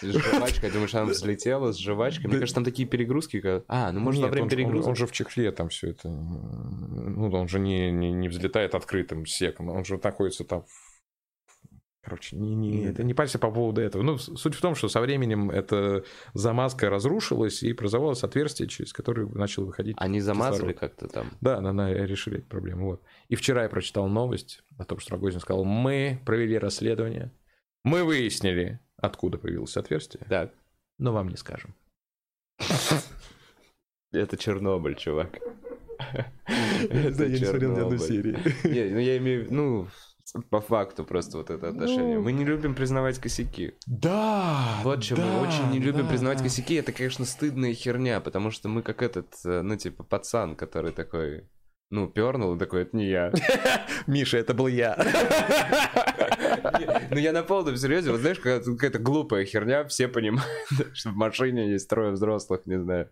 С жвачкой, думаешь, она взлетела с жвачкой? Мне кажется, там такие перегрузки. как- А, ну может во время перегрузок? он же в чехле там все это, ну, он же не, не, не взлетает открытым секом, он же находится там в- Короче, не, не, это не парься по поводу этого. Ну, суть в том, что со временем эта замазка разрушилась, и образовалось отверстие, через которое начал выходить Они замазали как-то там. Да, да, решили эту проблему. Вот. И вчера я прочитал новость о том, что Рогозин сказал, мы провели расследование, мы выяснили, откуда появилось отверстие, Так, но вам не скажем. это Чернобыль, чувак. Да, я не смотрел ни одной серии. Не, ну я имею в виду, ну, по факту просто вот это отношение. Ну. Мы не любим признавать косяки. Да! Вот что, да, мы очень не любим да. признавать косяки. Это, конечно, стыдная херня, потому что мы как этот, э, ну, типа, пацан, который такой, ну, пернул, и такой, это не я. Миша, это был я. Ну, я на полном серьезе, вот знаешь, какая-то глупая херня, все понимают, что в машине есть трое взрослых, не знаю,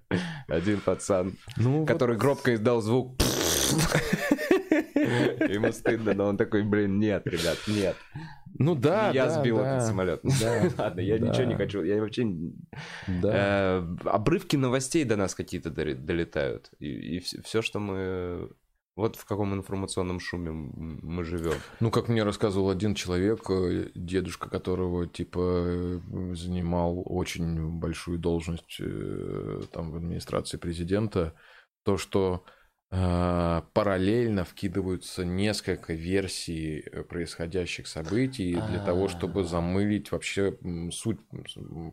один пацан, Ну, который гробко издал звук. Ему стыдно, но он такой, блин, нет, ребят, нет. Ну да, Я да, сбил да. этот самолет. Да, Ладно, я ничего не хочу. Я вообще... Да. Э, Обрывки новостей до нас какие-то долетают. И все, что мы... Вот в каком информационном шуме мы живем. Ну, как мне рассказывал один человек, э, дедушка которого, типа, э, занимал очень большую должность э, там в администрации президента, то, что параллельно вкидываются несколько версий э, происходящих событий для того, чтобы А. замылить вообще суть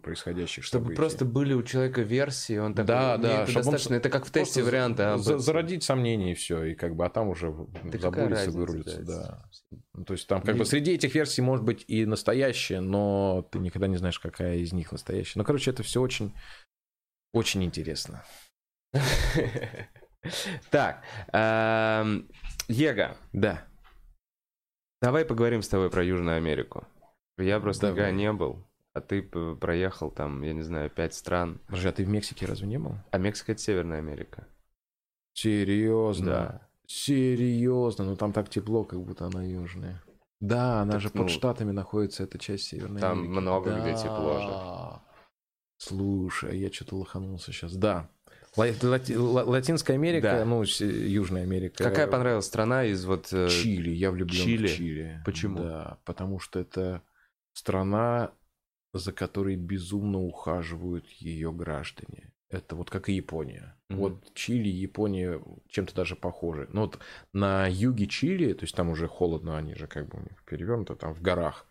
происходящих Чтобы событий. просто были у человека версии, он такой, Да, «Мне да, это достаточно, это как в тесте варианта. зародить сомнения и все, и как бы, а там уже забудется, разница, вырулится, да. Ну, То есть там как бы среди этих версий может быть и настоящая, но ты никогда не знаешь, какая из них настоящая. Ну, короче, это все очень, очень интересно. Так, эм, Ега, Да. давай поговорим с тобой про Южную Америку. Я просто никогда не был, а ты проехал там, я не знаю, пять стран. Подожди, а ты в Мексике разве не был? А Мексика — это Северная Америка. Серьезно? Да. Серьезно? Ну там так тепло, как будто она южная. Да, она Так, же ну, под штатами находится, эта часть Северной там Америки. много где тепло же. Да. Слушай, я что-то лоханулся сейчас. Да. Ла- Лати- Ла- Латинская Америка, Да. ну, Южная Америка. Какая понравилась страна из вот... э, Чили, я влюблен Чили? в Чили. Почему? Да, потому что это страна, за которой безумно ухаживают ее граждане. Это вот как и Япония. Мгм. Вот Чили и Япония чем-то даже похожи. Но вот на юге Чили, то есть там уже холодно, они же как бы у них перевернуто, там в горах.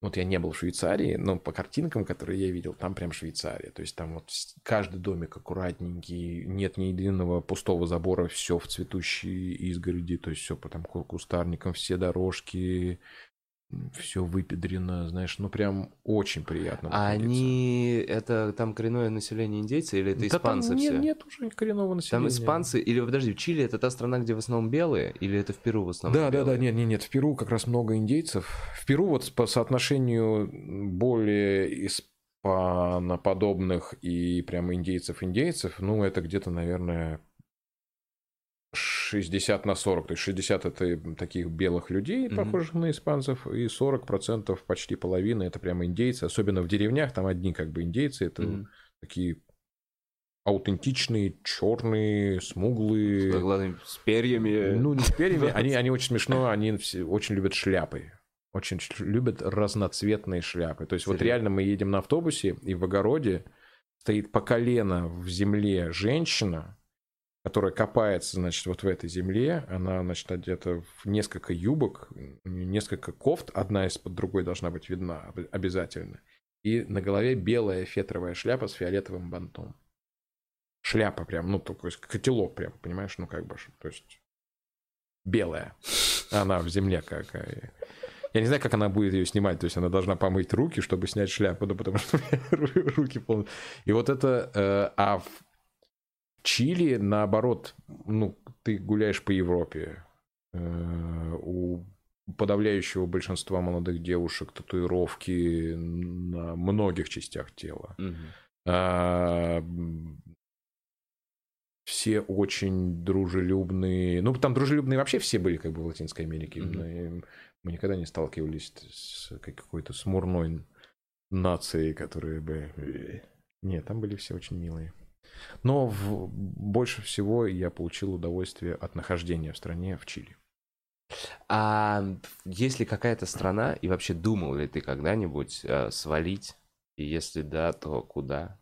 Вот я не был в Швейцарии, но по картинкам, которые я видел, там прям Швейцария. То есть там вот каждый домик аккуратненький, нет ни единого пустого забора, все в цветущей изгороди, то есть все по там ку- кустарникам, все дорожки, все выпедрено, знаешь, ну прям очень приятно. А находиться. они... Это там коренное население индейцы или это Да там испанцы нет, все? нет уже коренного населения. Там испанцы, или подожди, Чили это та страна, где в основном белые, или это в Перу в основном Да, да, да, белые? нет, нет, нет. В Перу как раз много индейцев. В Перу вот по соотношению более испаноподобных и прямо индейцев-индейцев, ну, это где-то, наверное, 60 на 40. То есть 60 это таких белых людей, похожих на испанцев, и 40% почти половина это прямо индейцы. Особенно в деревнях, там одни как бы индейцы, это Мгм. такие аутентичные, черные, смуглые. С глазами с перьями. Ну, не с перьями. Они, они очень смешно, они все очень любят шляпы. Очень любят разноцветные шляпы. То есть вот Серьезно? реально мы едем на автобусе, и в огороде стоит по колено в земле женщина, которая копается, значит, вот в этой земле. Она, значит, одета в несколько юбок, несколько кофт, одна из-под другой должна быть видна об- обязательно. И на голове белая фетровая шляпа с фиолетовым бантом. Шляпа прям, ну, такой котелок прям, понимаешь, ну, как бы, то есть белая. Она в земле какая. Я не знаю, как она будет ее снимать. То есть она должна помыть руки, чтобы снять шляпу, да, потому что руки полные. И вот это... э, а Чили, наоборот, ну, ты гуляешь по Европе. э, у подавляющего большинства молодых девушек татуировки на многих частях тела. А, все очень дружелюбные. Ну, там дружелюбные вообще все были как бы в Латинской Америке. Мы никогда не сталкивались с какой-то смурной нацией, которые бы... э, Нет, там были все очень милые. Но в- больше всего я получил удовольствие от нахождения в стране в Чили. А есть ли какая-то страна, и вообще думал ли ты когда-нибудь э, свалить? И если да, то куда?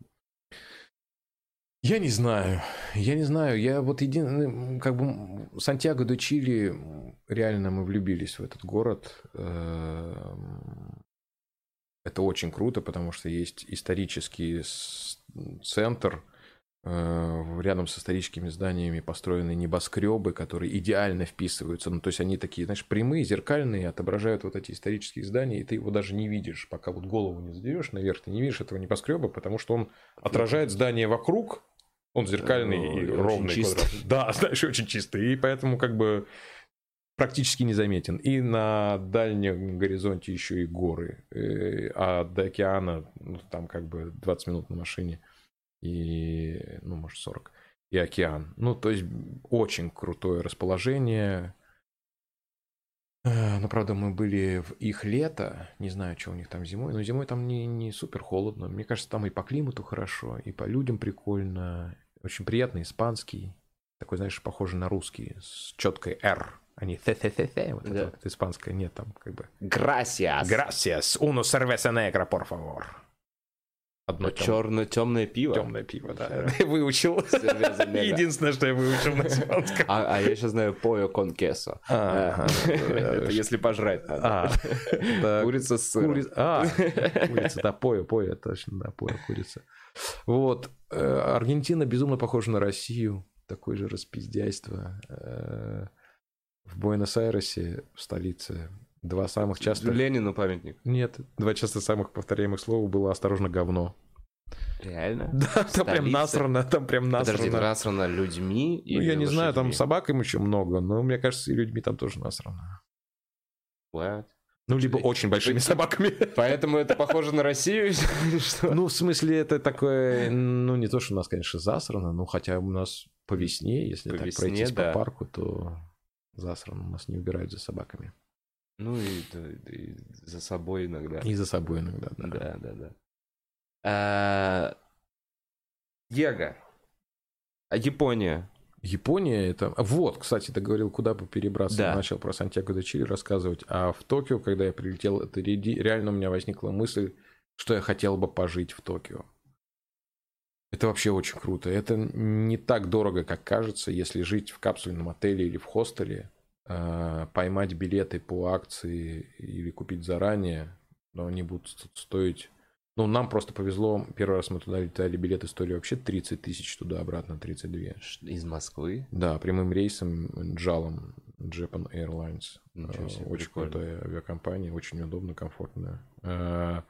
Я не знаю, я не знаю. Я вот един... как бы Сантьяго де Чили, реально мы влюбились в этот город. Эм, Это очень круто, потому что есть исторический центр, рядом с историческими зданиями построены небоскребы, которые идеально вписываются. Ну, то есть они такие, знаешь, прямые, зеркальные, отображают вот эти исторические здания, и ты его даже не видишь, пока вот голову не задерешь наверх, ты не видишь этого небоскреба, потому что он отражает здание вокруг, он зеркальный Ну, и ровный чистый. Да, знаешь, очень чистый. И поэтому как бы практически незаметен. И на дальнем горизонте еще и горы. Э, А до океана, ну, там как бы 20 минут на машине и, ну, может, 40, и океан. Ну, то есть очень крутое расположение. Но, правда, мы были в их лето, не знаю, что у них там зимой, но зимой там не, не супер холодно. Мне кажется, там и по климату хорошо, и по людям прикольно. Очень приятный испанский, такой, знаешь, похожий на русский, с четкой «р», а не вот да. это вот испанское, нет, там как бы... «Gracias». «Gracias, uno cerveza negra, por favor». Одно Черное темное пиво. темное пиво, да. Ты выучил. Единственное, что я выучил на испанском. А, а я сейчас знаю поло кон. Ага. Это если пожрать надо. А, Курица с сыром. Кури- А, курица, да, поя, поя, точно, да, поя, курица. Вот. э, Аргентина безумно похожа на Россию. Такое же распиздяйство. Э, В Буэнос-Айресе, в столице, два самых частых... Ленину памятник. Нет, два часто самых повторяемых слова было «осторожно, говно». Реально? Да, там прям Столица? насрано, там прям Подожди, насрано. насрано людьми Ну, я не знаю, там лошадьми? собакам еще много, но мне кажется, и людьми там тоже насрано. What? Ну, либо очень большими собаками. Поэтому это похоже на Россию? Ну, в смысле, это такое, ну, не то, что у нас, конечно, засрано, но хотя у нас по весне, если По так весне, пройтись да. по парку, то засрано, у нас не убирают за собаками. Ну и, и за собой иногда. И за собой иногда, да. Да, да, да. А, Диего. А Япония? Япония это... Вот, кстати, ты говорил, куда бы перебраться. Да. Я начал про Сантьяго де Чили рассказывать. А в Токио, когда я прилетел, это реально у меня возникла мысль, что я хотел бы пожить в Токио. Это вообще очень круто. Это не так дорого, как кажется, если жить в капсульном отеле или в хостеле, поймать билеты по акции или купить заранее, но они будут ст- стоить... Ну, нам просто повезло. Первый раз мы туда летали, билеты стоили вообще 30 тысяч туда-обратно, 32. Ш- Из Москвы? Да, прямым рейсом джалом Japan Airlines. Э, себе, Очень прикольно. крутая авиакомпания, очень удобно, комфортно. Э,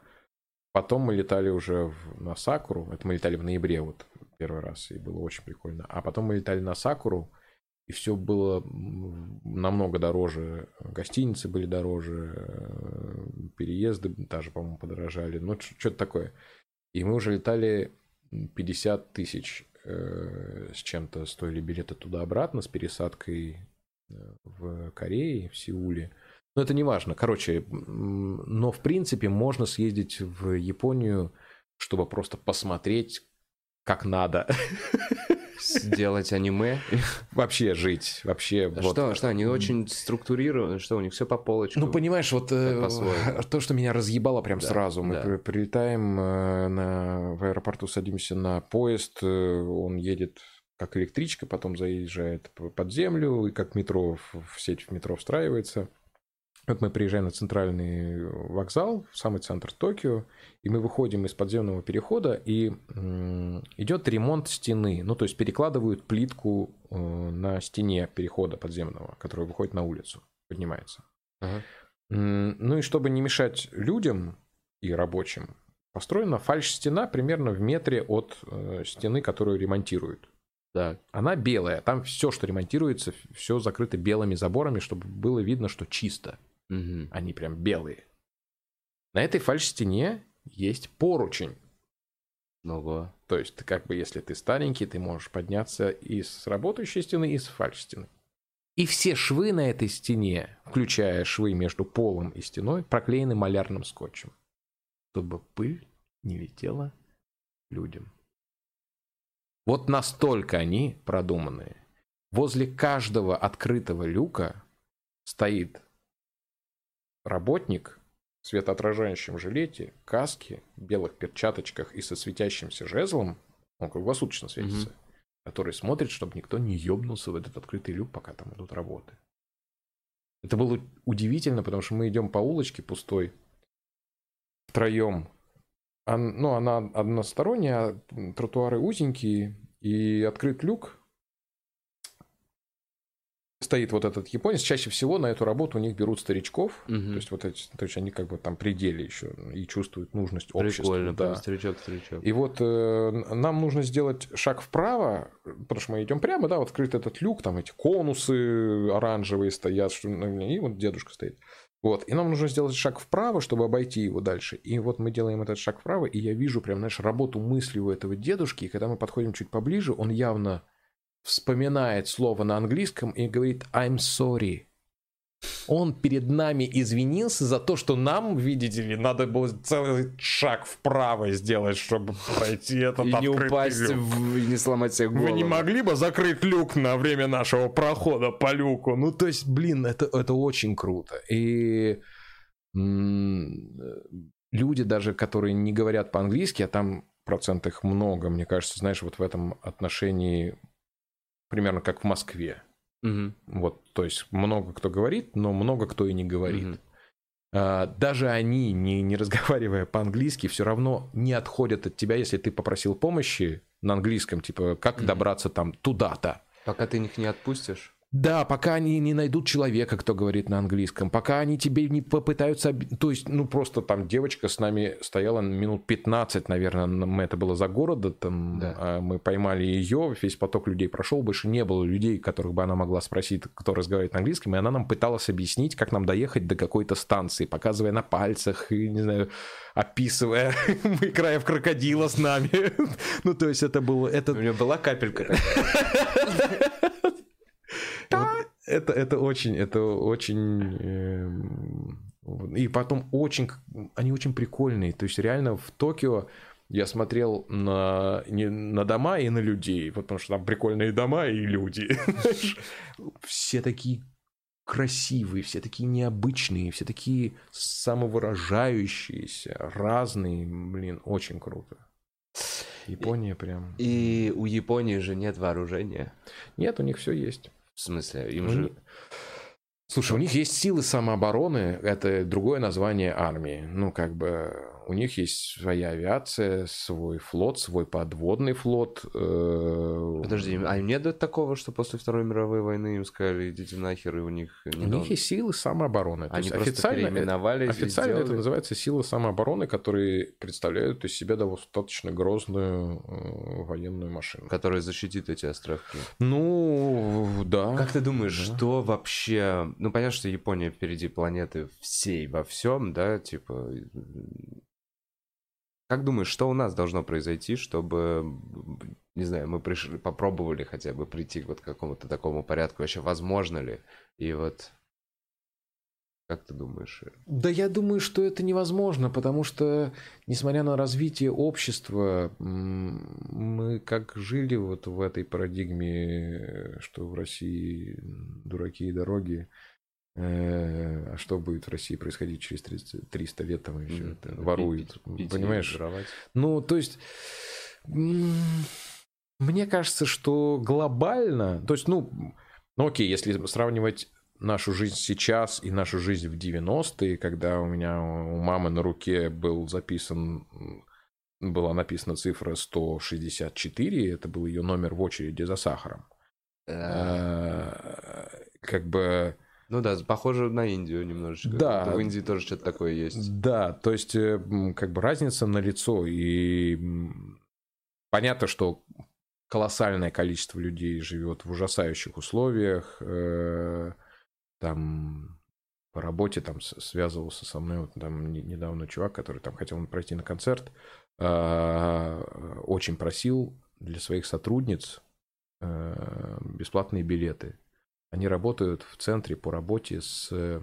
Потом мы летали уже в- на Сакуру. Это мы летали в ноябре вот первый раз, и было очень прикольно. А потом мы летали на Сакуру, и все было намного дороже. Гостиницы были дороже, э, переезды даже, по-моему, подорожали. Ну, что-то такое. И мы уже летали 50 тысяч э, с чем-то стоили билеты туда-обратно с пересадкой э, в Корее, в Сеуле. Но это не важно. Короче, но в принципе можно съездить в Японию, чтобы просто посмотреть, как надо Сделать аниме? вообще жить. Вообще вот. Что, что, они очень структурированы, что у них все по полочкам? Ну, понимаешь, вот э, то, что меня разъебало прям Да, сразу. Мы да. при- прилетаем э, на, в аэропорту, садимся на поезд, э, он едет как электричка, потом заезжает под землю, и как метро, в сеть в метро встраивается. Вот мы приезжаем на центральный вокзал, в самый центр Токио, и мы выходим из подземного перехода, и идет ремонт стены. Ну, то есть перекладывают плитку э, на стене перехода подземного, которая выходит на улицу, поднимается. Ага. Ну и чтобы не мешать людям и рабочим, построена фальш-стена примерно в метре от э, стены, которую ремонтируют. Так. Она белая, там все, что ремонтируется, все закрыто белыми заборами, чтобы было видно, что чисто. Мгм. Они прям белые. На этой фальш-стене есть поручень. Ого. То есть, ты как бы, если ты старенький, ты можешь подняться и с работающей стены, и с фальш-стены. И все швы на этой стене, включая швы между полом и стеной, проклеены малярным скотчем, чтобы пыль не летела людям. Вот настолько они продуманные. Возле каждого открытого люка стоит работник в светоотражающем жилете, каске, белых перчаточках и со светящимся жезлом, он круглосуточно светится, который смотрит, чтобы никто не ёбнулся в этот открытый люк, пока там идут работы. Это было удивительно, потому что мы идем по улочке пустой, втроем. Ну, она односторонняя, а тротуары узенькие, и открыт люк. Стоит вот этот японец. Чаще всего на эту работу у них берут старичков. Мгм. То есть вот эти, то есть они как бы там пределе еще и чувствуют нужность общества. Прикольно, да. старичок, старичок. И вот э, нам нужно сделать шаг вправо, потому что мы идем прямо, да, вот открыт этот люк, там эти конусы оранжевые стоят, что, ну, и вот дедушка стоит. Вот, и нам нужно сделать шаг вправо, чтобы обойти его дальше. И вот мы делаем этот шаг вправо, и я вижу прям, знаешь, работу мысли у этого дедушки, и когда мы подходим чуть поближе, он явно вспоминает слово на английском и говорит «I'm sorry». Он перед нами извинился за то, что нам, видите ли, надо было целый шаг вправо сделать, чтобы пройти этот И не упасть, люк. в- и не сломать себе голову. Вы не могли бы закрыть люк на время нашего прохода по люку? Ну, то есть, блин, это, это очень круто. И люди даже, которые не говорят по-английски, а там процент их много, мне кажется, знаешь, вот в этом отношении примерно как в Москве. Мгм. Вот, то есть много кто говорит, но много кто и не говорит. А, даже они, не, не разговаривая по-английски, все равно не отходят от тебя, если ты попросил помощи на английском, типа, как Мгм. добраться там туда-то. Пока ты их не отпустишь. Да, пока они не найдут человека, кто говорит на английском, пока они тебе не попытаются... То есть, ну, просто там девочка с нами стояла минут 15, наверное, мы это было за города, там Да. а, мы поймали ее, весь поток людей прошел, больше не было людей, которых бы она могла спросить, кто разговаривает на английском, и она нам пыталась объяснить, как нам доехать до какой-то станции, показывая на пальцах, и, не знаю, описывая, играя в крокодила с нами. Ну, то есть это было... Это У меня была капелька такая. Это, это очень, это очень... эм, и потом очень... Они очень прикольные. То есть реально в Токио я смотрел на, не, на дома и на людей. Потому что там прикольные дома и люди. Все такие красивые, все такие необычные, все такие самовыражающиеся, разные. Блин, очень круто. Япония прям... И у Японии же нет вооружения. Нет, у них все есть. В смысле, им У же... них- Слушай, у них есть силы самообороны, это другое название армии. Ну, как бы у них есть своя авиация, свой флот, свой подводный флот. э, Подожди, а нет такого, что после Второй мировой войны им сказали, идите нахер, и у них... У не них дал- есть силы самообороны. То Они есть просто официально, переименовались официально это называется силы самообороны, которые представляют из себя достаточно грозную э, военную машину. Который защитит эти островки. Ну, да. Как ты думаешь, Да. что вообще... Ну, понятно, что Япония впереди планеты всей во всем, да, типа... Как думаешь, что у нас должно произойти, чтобы, не знаю, мы пришли, попробовали хотя бы прийти вот к какому-то такому порядку? Вообще, возможно ли? И вот... Как ты думаешь? Да я думаю, что это невозможно, потому что, несмотря на развитие общества, мы как жили вот в этой парадигме, что в России дураки и дороги, э, а что будет в России происходить через 30 300 лет, там все Мгм. это воруют, пить- понимаешь? воровать. Ну, то есть, мне кажется, что глобально, то есть, ну, ну окей, если сравнивать нашу жизнь сейчас и нашу жизнь в 90-е, когда у меня у мамы на руке был записан, была написана цифра 164, это был ее номер в очереди за сахаром. Э, Э, Как бы... Ну да, похоже на Индию немножечко. Да. В Индии тоже что-то такое есть. Да, то есть э, как бы разница на лицо и понятно, что колоссальное количество людей живет в ужасающих условиях. Там по работе там связывался со мной вот там не- недавно чувак, который там хотел пройти на концерт, а, очень просил для своих сотрудниц э, бесплатные билеты. Они работают в центре по работе с э,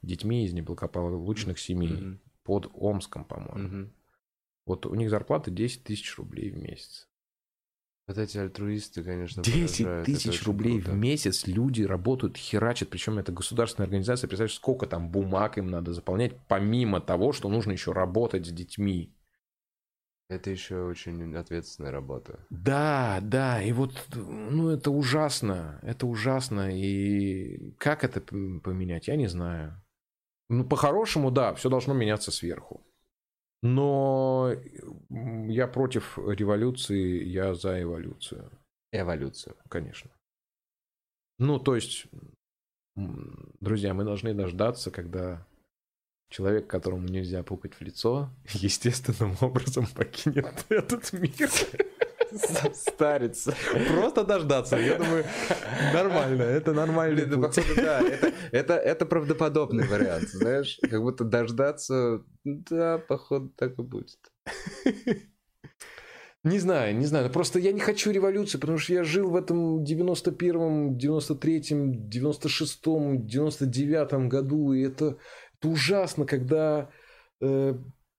детьми из неблагополучных семей Мгм. под Омском, по-моему. Мгм. Вот у них зарплата 10 тысяч рублей в месяц. Вот эти альтруисты, конечно, 10 поражают. Это тысяч рублей круто. в месяц люди работают, херачат, причем это государственная организация. Представляешь, сколько там бумаг им надо заполнять, помимо того, что нужно еще работать с детьми. Это еще очень ответственная работа. Да, да, и вот, ну, это ужасно, это ужасно, и как это поменять, я не знаю. Ну, по-хорошему, да, все должно меняться сверху. Но я против революции, я за эволюцию, Эволюцию. конечно. Ну, то есть, друзья, мы должны дождаться, когда человек, которому нельзя пукать в лицо, естественным образом покинет этот мир. Старится. Просто дождаться. Я думаю, нормально. Это нормальный Блин, ну, путь. походу, да, это, это, это правдоподобный вариант, знаешь, как будто дождаться, да, походу, так и будет. Не знаю, не знаю. Просто я не хочу революции, потому что я жил в этом 91-м, 93-м, 96-м, 99-м году, и это, это ужасно, когда э,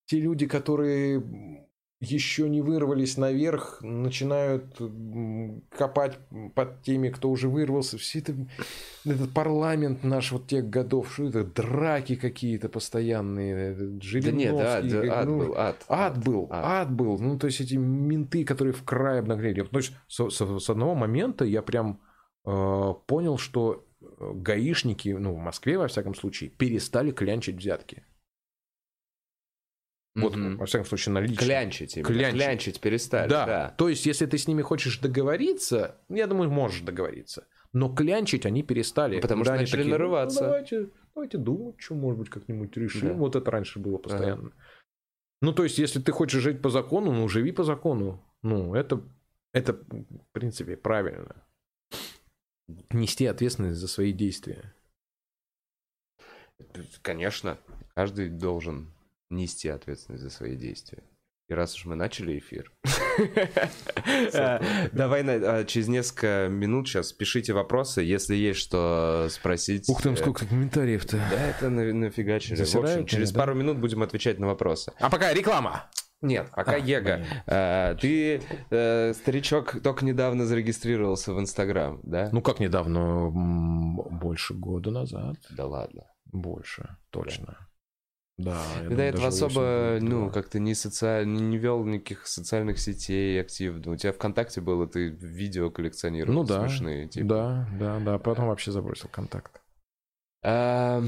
те люди, которые еще не вырвались наверх, начинают копать под теми, кто уже вырвался. Все это, этот парламент наш вот тех годов, что это, драки какие-то постоянные, Да нет, ад, как, ад ну, был, ад. Ад был, ад. ад был. Ну, то есть эти менты, которые в край обнаглели. То есть с, с, с одного момента я прям э, понял, что гаишники, ну, в Москве, во всяком случае, перестали клянчить взятки. Вот, mm-hmm. во всяком случае, на личном. Клянчить, именно. Клянчить. Клянчить перестали. Да. да. То есть, если ты с ними хочешь договориться, я думаю, можешь договориться. Но клянчить они перестали. Потому что начали такие, нарываться. Ну, давайте, давайте думать, что, может быть, как-нибудь решим. Да. Вот это раньше было постоянно. Ага. Ну, то есть, если ты хочешь жить по закону, ну, живи по закону. Ну, это, это в принципе, правильно. Нести ответственность за свои действия. Конечно, каждый должен нести ответственность за свои действия. И раз уж мы начали эфир, давай а, через несколько минут сейчас пишите вопросы, если есть что спросить. Ух ты, сколько комментариев-то. Да, это нафигачили. В общем, через пару минут будем отвечать на вопросы. А пока реклама. Нет, пока а, Ега. А, ты, э, старичок, только недавно зарегистрировался в Инстаграм, да? Ну как недавно? Больше года назад. Да ладно. Больше, точно. Да. Ты до этого особо, ну, как-то не социально, не вел никаких социальных сетей активно. У тебя ВКонтакте было, ты видео коллекционировал ну, да, смешные. Типа. Да, да, да. Потом вообще забросил контакт. А,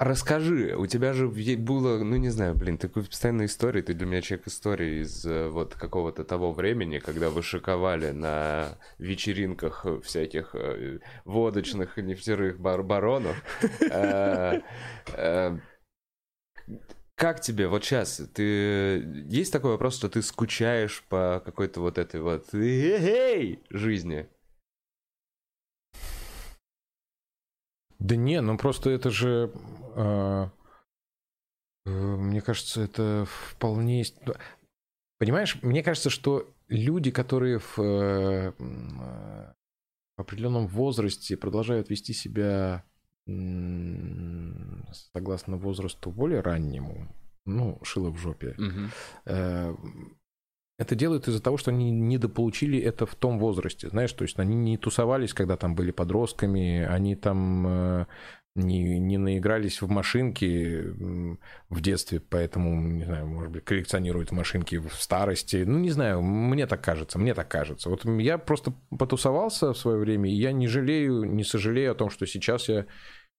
Расскажи, у тебя же было, ну не знаю, блин, такой постоянная история, ты для меня человек истории из э, вот какого-то того времени, когда вы шиковали на вечеринках всяких э, водочных нефтерых бар баронов. Э, как тебе вот сейчас? Ты есть такой вопрос, что ты скучаешь по какой-то вот этой вот жизни? Да не, ну просто это же... Э, э, мне кажется, это вполне... Ну, понимаешь, мне кажется, что люди, которые в, э, в определенном возрасте продолжают вести себя согласно возрасту более раннему, ну, шило в жопе, угу это делают из-за того, что они недополучили это в том возрасте, знаешь, то есть они не тусовались, когда там были подростками, они там э, не, не наигрались в машинки в детстве, поэтому, не знаю, может быть, коллекционируют машинки в старости. Ну, не знаю, мне так кажется, мне так кажется. Вот я просто потусовался в свое время, и я не жалею, не сожалею о том, что сейчас я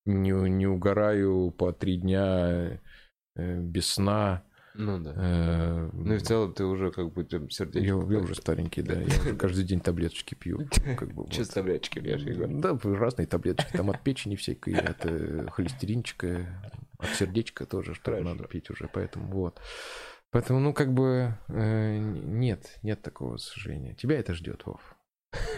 не, не угораю по три дня э, без сна, ну да. Э, ну и в целом ты уже как бы сердечко. Я, я уже старенький, да. Я каждый день таблеточки пью. Как бы, таблеточки пьешь, Егор? Да, разные таблеточки. Там от печени всякой, от э, холестеринчика, от сердечка тоже, что надо пить уже. Поэтому вот. Поэтому, ну, как бы, э, нет, нет такого сожаления. Тебя это ждет, Вов.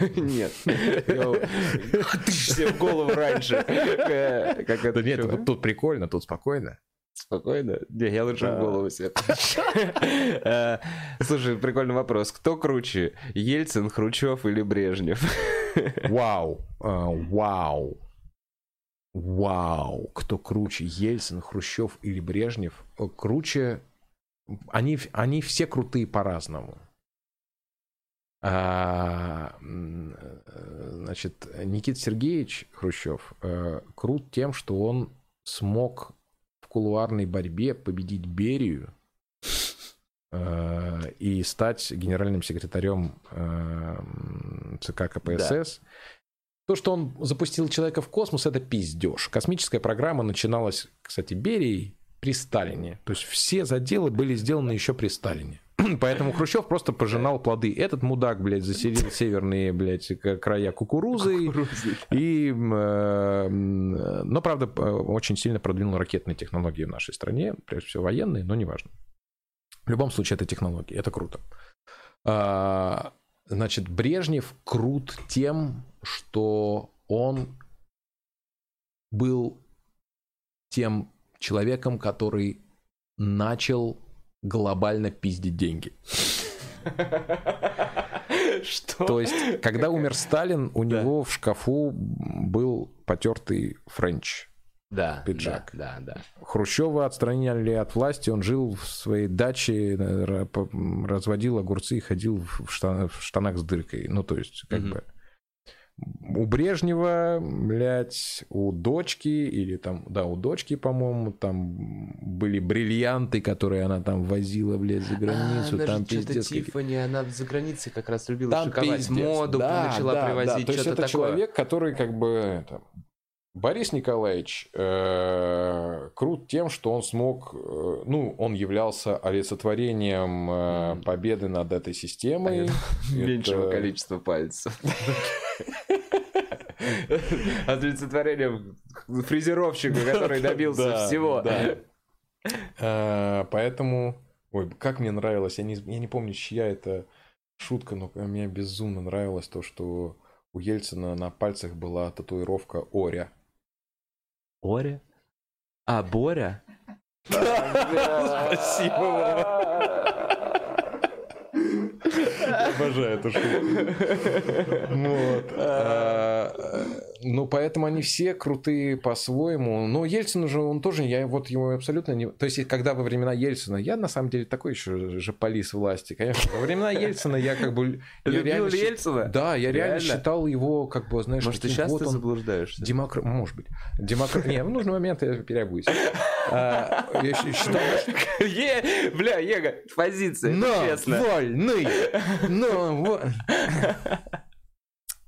Нет. Ты все в голову раньше. Как это? Нет, тут прикольно, тут спокойно. Спокойно? Не, я лучше да. в голову себе. Э, слушай, прикольный вопрос. Кто круче, Ельцин, Хрущев или Брежнев? Вау, э, вау. Вау, кто круче, Ельцин, Хрущев или Брежнев? Э, круче, они, они все крутые по-разному. А, значит, Никита Сергеевич Хрущев крут тем, что он смог кулуарной борьбе победить Берию э, и стать генеральным секретарем э, ЦК КПСС. Да. То, что он запустил человека в космос, это пиздеж. Космическая программа начиналась, кстати, Берией при Сталине. То есть все заделы были сделаны еще при Сталине. Поэтому Хрущев просто пожинал плоды. Этот мудак, блядь, заселил северные, блядь, края кукурузы. И, э, но, правда, очень сильно продвинул ракетные технологии в нашей стране. Прежде всего военные, но неважно. В любом случае, это технологии, это круто. А, значит, Брежнев крут тем, что он был тем человеком, который начал глобально пиздить деньги. Что? То есть, когда умер Сталин, у него в шкафу был потертый френч. Да, пиджак. Да, да, да. Хрущева отстранили от власти, он жил в своей даче, э, разводил огурцы и ходил в, штан, в штанах с дыркой. Ну, то есть, как бы... У Брежнева, блядь, у дочки, или там, да, у дочки, по-моему, там были бриллианты, которые она там возила, блядь, за границу. А, там пиздец. Тиффани, она за границей как раз любила там шиковать пиздец. моду, да, начала да, привозить да. То есть это такое. человек, который как бы это, Борис Николаевич э, крут тем, что он смог, э, ну, он являлся олицетворением э, победы над этой системой. Меньшего количества пальцев. Олицетворением фрезеровщика, который добился всего. Э, поэтому, ой, как мне нравилось, я не, я не помню, чья это шутка, но мне безумно нравилось то, что у Ельцина на пальцах была татуировка Оря. Оря? А, Боря? Спасибо, Обожаю эту шутку. Вот. Ну, поэтому они все крутые по-своему. Но Ельцин уже, он тоже, я вот его абсолютно не... То есть, когда во времена Ельцина, я на самом деле такой еще же полис власти, конечно. Во времена Ельцина я как бы... Любил Ельцина? Да, я реально считал его, как бы, знаешь... Может, ты сейчас ты заблуждаешься? Демократ... Может быть. Демократ... Не, в нужный момент я переобуюсь. А, я считал... Бля, Ега, позиция, честно. Вольный! Ну, а,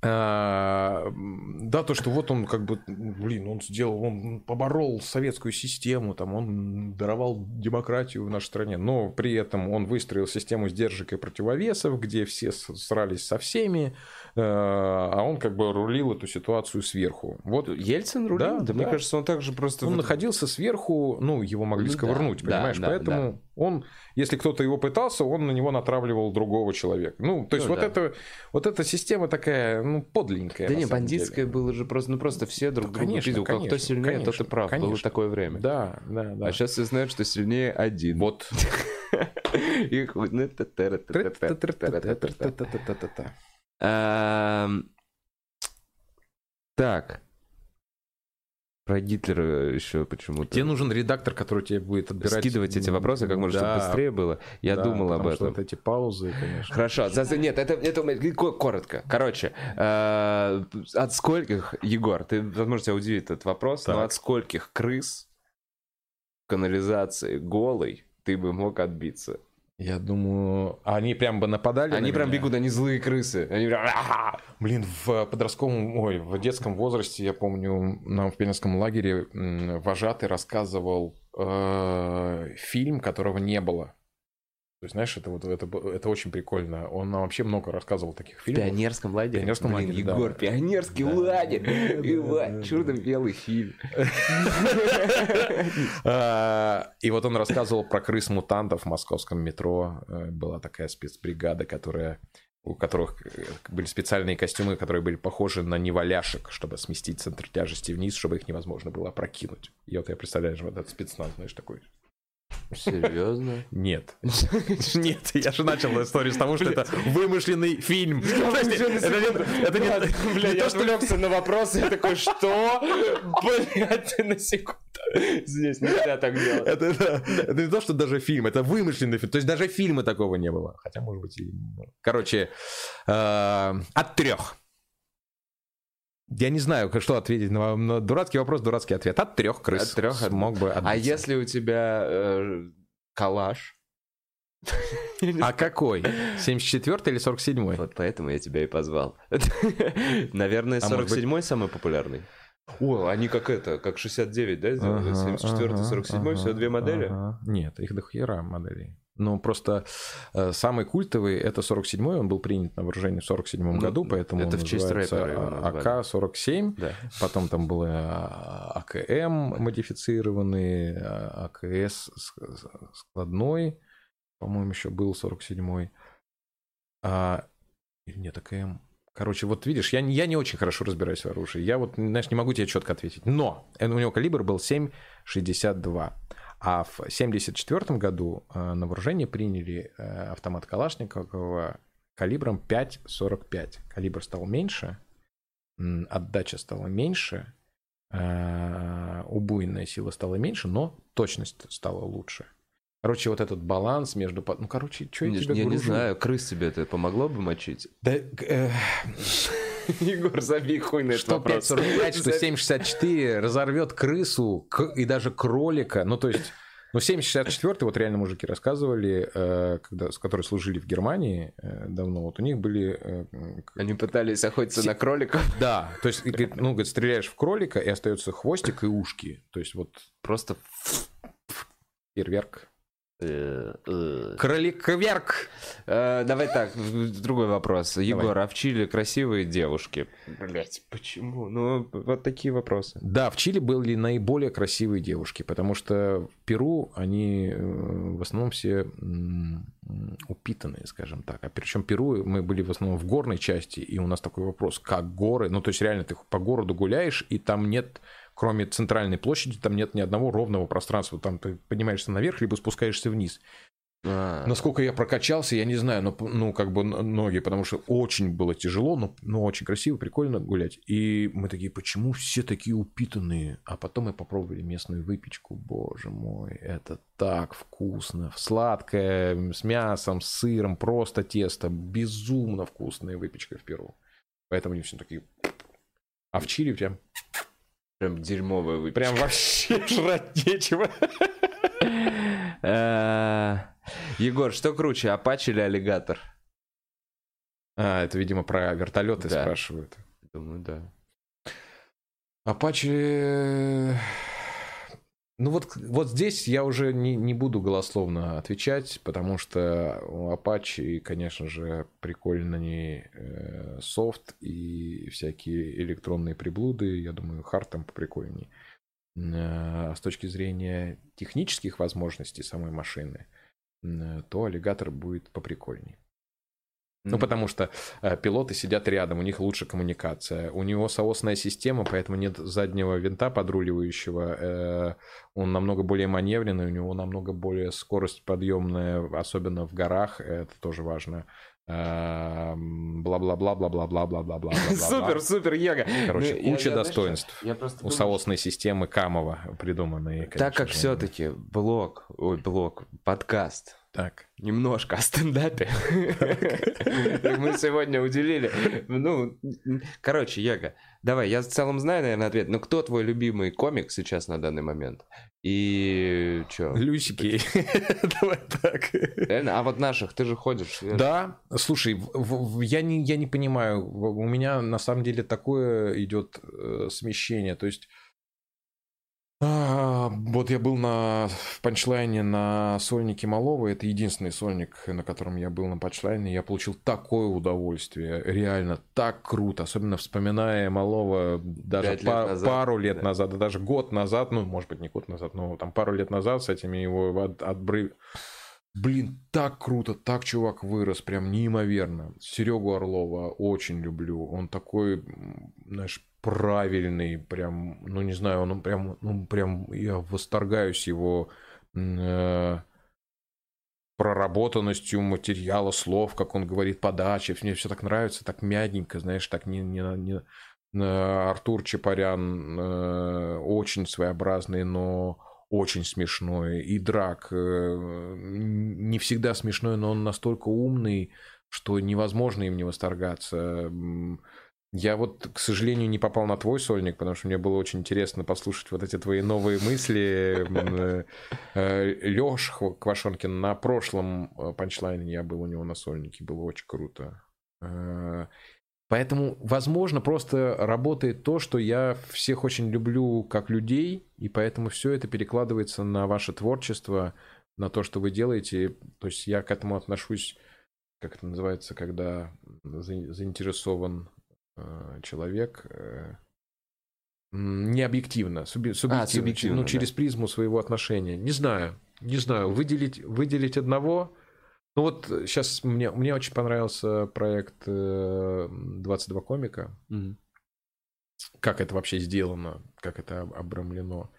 да, то, что вот он как бы, блин, он сделал, он поборол советскую систему, там, он даровал демократию в нашей стране, но при этом он выстроил систему сдержек и противовесов, где все срались со всеми, а, а он как бы рулил эту ситуацию сверху. Вот Ельцин рулил? Да, да, да. мне кажется, он также просто... Он находился сверху, ну, его могли ну, сковырнуть, да, понимаешь, да, поэтому... Да. Он, если кто-то его пытался, он на него натравливал другого человека. Ну, то есть ну, вот, да. это, вот эта система такая, ну, подленькая. Да не, бандитская было же просто, ну, просто все друг друга конечно, видел. Конечно, кто сильнее, конечно, тот и прав. Конечно. Было такое время. Да, да, да. А сейчас все знают, что сильнее один. Вот. Так. Про Гитлера еще почему-то. Тебе нужен редактор, который тебе будет отбирать... Скидывать эти вопросы как можно, да, чтобы быстрее было. Я да, думал об этом. Что вот эти паузы, конечно. Хорошо. За, нет, это, это коротко. Короче, э, от скольких, Егор, ты, возможно, тебя удивит этот вопрос, так. но от скольких крыс в канализации голой ты бы мог отбиться? Я думаю, они прям бы нападали. Они прям меня? бегут, они злые крысы. Они прям... Блин, в подростковом, ой, в детском возрасте, я помню, нам в пионерском лагере вожатый рассказывал э, фильм, которого не было. То есть, знаешь, это, вот, это, это очень прикольно. Он нам вообще много рассказывал таких фильмов. В пионерском лагере? В пионерском Блин, лагере, Егор, да. пионерский да, лагерь! Да, Иван, да, черно-белый фильм. А, и вот он рассказывал про крыс-мутантов в московском метро. Э, была такая спецбригада, которая у которых э, были специальные костюмы, которые были похожи на неваляшек, чтобы сместить центр тяжести вниз, чтобы их невозможно было опрокинуть. И вот я представляю, вот этот спецназ, знаешь, такой Серьезно? Нет. Нет, я же начал историю с того, что это вымышленный фильм. Это не... Бля, я отвлекся на вопрос, я такой, что? Блядь, на секунду. Здесь нельзя так делать. Это, это не то, что даже фильм, это вымышленный фильм. То есть даже фильма такого не было. Хотя, может быть, и... Короче, э, от трех. Я не знаю, что ответить на, на дурацкий вопрос, дурацкий ответ. От трех крыс. От трех мог бы отбиться. А если у тебя э, калаш? А какой? 74 или 47? Вот поэтому я тебя и позвал. Наверное, 47 а самый популярный. О, они как это, как 69, да, сделали? 74 47 всего две модели? Нет, их до хера моделей. Но просто э, самый культовый это 47-й, он был принят на вооружение в 47-м ну, году, поэтому это в честь рэпера АК-47, да. потом там было АКМ модифицированный, а, АКС складной, по-моему, еще был 47-й. А, или нет, АКМ... Короче, вот видишь, я, я не очень хорошо разбираюсь в оружии. Я вот, знаешь, не могу тебе четко ответить. Но у него калибр был 7,62. А в 1974 году э, на вооружение приняли э, автомат Калашникова калибром 5,45. Калибр стал меньше, отдача стала меньше, э, убойная сила стала меньше, но точность стала лучше. Короче, вот этот баланс между... Ну, короче, что я тебе Я гружу? не знаю, крыс тебе это помогло бы мочить? Да, э, Егор, забей хуй на этот что вопрос. 5,45, что 7,64 разорвет крысу и даже кролика. Ну, то есть... Ну, 7,64, вот реально мужики рассказывали, э, когда, с которые служили в Германии э, давно, вот у них были... э, Они пытались охотиться Се- на кроликов. Да, то есть, ну, говорит, стреляешь в кролика, и остается хвостик и ушки. То есть вот Просто... фейерверк. Э, э. Кроликоверк! Э, Давай так, другой вопрос. Егор, а в Чили красивые девушки? Блять, почему? Ну, вот такие вопросы. Да, в Чили были наиболее красивые девушки, потому что в Перу они в основном все упитанные, скажем так. А причем Перу мы были в основном в горной части, и у нас такой вопрос, как горы? Ну, то есть реально ты по городу гуляешь, и там нет, кроме центральной площади, там нет ни одного ровного пространства. Там ты поднимаешься наверх, либо спускаешься вниз. А, Насколько я прокачался, я не знаю, но, ну, как бы ноги, потому что очень было тяжело, но, но очень красиво, прикольно гулять. И мы такие, почему все такие упитанные? А потом мы попробовали местную выпечку, боже мой, это так вкусно. Сладкое, с мясом, с сыром, просто тесто, безумно вкусная выпечка в Перу. Поэтому они все такие... А в Чили прям, Прям дерьмовая выпечка. прям вообще жрать нечего. Э, Егор, что круче, Апач или аллигатор? А, это, видимо, про вертолеты спрашивают. Думаю, да. Апачи... Ну вот, вот здесь я уже не, не буду голословно отвечать, потому что у Apache, конечно же, прикольный э, софт и всякие электронные приблуды. Я думаю, хард там поприкольней. Э, с точки зрения технических возможностей самой машины, э, то аллигатор будет поприкольней. Ну, потому что э, пилоты сидят рядом, у них лучше коммуникация. У него соосная система, поэтому нет заднего винта подруливающего. э, он намного более маневренный, у него намного более скорость подъемная, особенно в горах, это тоже важно. Бла-бла-бла-бла-бла-бла-бла-бла-бла. Супер, супер, Ега. Короче, Ну, куча достоинств. У соосной системы Камова придуманные. Так как все-таки блог, ой, блог, подкаст, Так. немножко о стендапе. Мы сегодня уделили. Ну, короче, Ега, давай, я в целом знаю, наверное, ответ. Но кто твой любимый комик сейчас на данный момент? И чё? Люсики. Давай так. Реально? А вот наших, ты же ходишь. Да, слушай, я не, я не понимаю, у меня на самом деле такое идет э, смещение, то есть а, вот я был на в панчлайне на сольнике Малова, это единственный сольник, на котором я был на панчлайне, я получил такое удовольствие, реально так круто, особенно вспоминая Малова даже лет па- назад, пару лет да. назад, да даже год назад, ну, может быть, не год назад, но там пару лет назад с этими его от- отбры- Блин, так круто, так чувак вырос, прям неимоверно. Серегу Орлова очень люблю. Он такой, знаешь, правильный, прям, ну не знаю, он прям, ну прям, я восторгаюсь его э, проработанностью материала, слов, как он говорит, подачи. Мне все так нравится, так мягенько, знаешь, так не, не, не- Артур Чапарян э, очень своеобразный, но очень смешной. И Драк э, не всегда смешной, но он настолько умный, что невозможно им не восторгаться. Я вот, к сожалению, не попал на твой сольник, потому что мне было очень интересно послушать вот эти твои новые мысли. Леш Квашонкин на прошлом э, панчлайне я был у него на сольнике, было очень круто. Э, Поэтому, возможно, просто работает то, что я всех очень люблю как людей, и поэтому все это перекладывается на ваше творчество, на то, что вы делаете. То есть я к этому отношусь, как это называется, когда за- заинтересован э, человек э, не объективно, суби- субъективно, субъективно, ну, да. через призму своего отношения. Не знаю, не знаю, выделить, выделить одного. Ну вот сейчас мне, мне очень понравился проект э, 22 комика, Мгм. как это вообще сделано, как это об- обрамлено.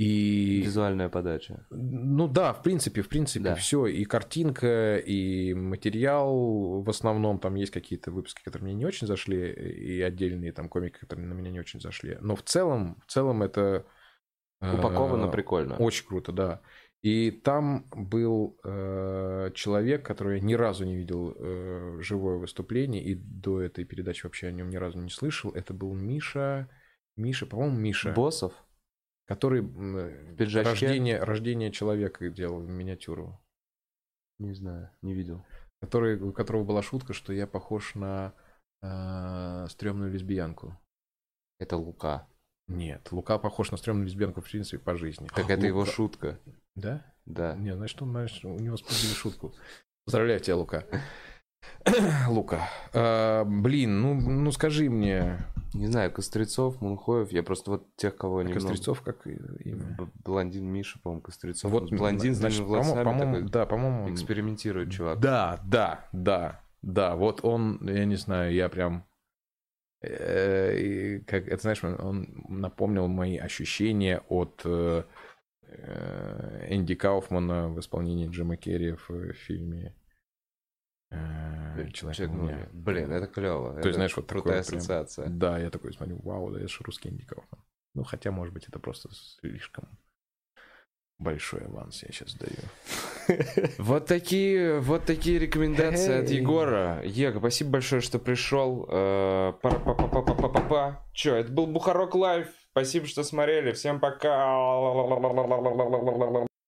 И... Визуальная подача. Ну да, в принципе, в принципе, Да. все. И картинка, и материал. В основном там есть какие-то выпуски, которые мне не очень зашли, и отдельные там комики, которые на меня не очень зашли. Но в целом, в целом это... э, Упаковано прикольно. Очень круто, да. И там был э, человек, который я ни разу не видел э, живое выступление, и до этой передачи вообще о нем ни разу не слышал. Это был Миша, Миша, по-моему, Миша, Боссов? Который пиджачке? рождение, рождение человека делал миниатюру, Не знаю, не видел. который, у которого была шутка, что я похож на э, стрёмную лесбиянку. Это Лука. Нет, Лука похож на стрёмную лесбиянку, в принципе, по жизни. Так это его Лука- шутка. Да? Да. Не, значит, он, знаешь, у него спустили шутку. Поздравляю тебя, Лука. Лука. А, блин, ну, ну скажи мне, Не знаю, Кострецов, Мунхоев, я просто вот тех, кого не Кострецов как имя? Блондин Миша, по-моему, Кострецов. Вот, блондин значит, по-моему, по-моему, такой да, по-моему, экспериментирует чувак. Да, да, да, да. Вот он, я не знаю, я прям, э, как это знаешь, он- напомнил мои ощущения от э, э, Энди Кауфмана в исполнении Джима Керри в э, фильме э, Человек Человек, на ну, Луне». Блин, это клево. То есть, знаешь, вот крутая такое прям- ассоциация. Да, я такой смотрю, вау, да это же русский Кауфман. Ну, хотя, может быть, это просто слишком большой аванс я сейчас даю. Вот такие, вот такие рекомендации от. Егора. Ега, спасибо большое, что пришел. Э, Пара-па-па-па-па-па-па. Че, это был Бухарок Лайв. Спасибо, что смотрели. Всем пока.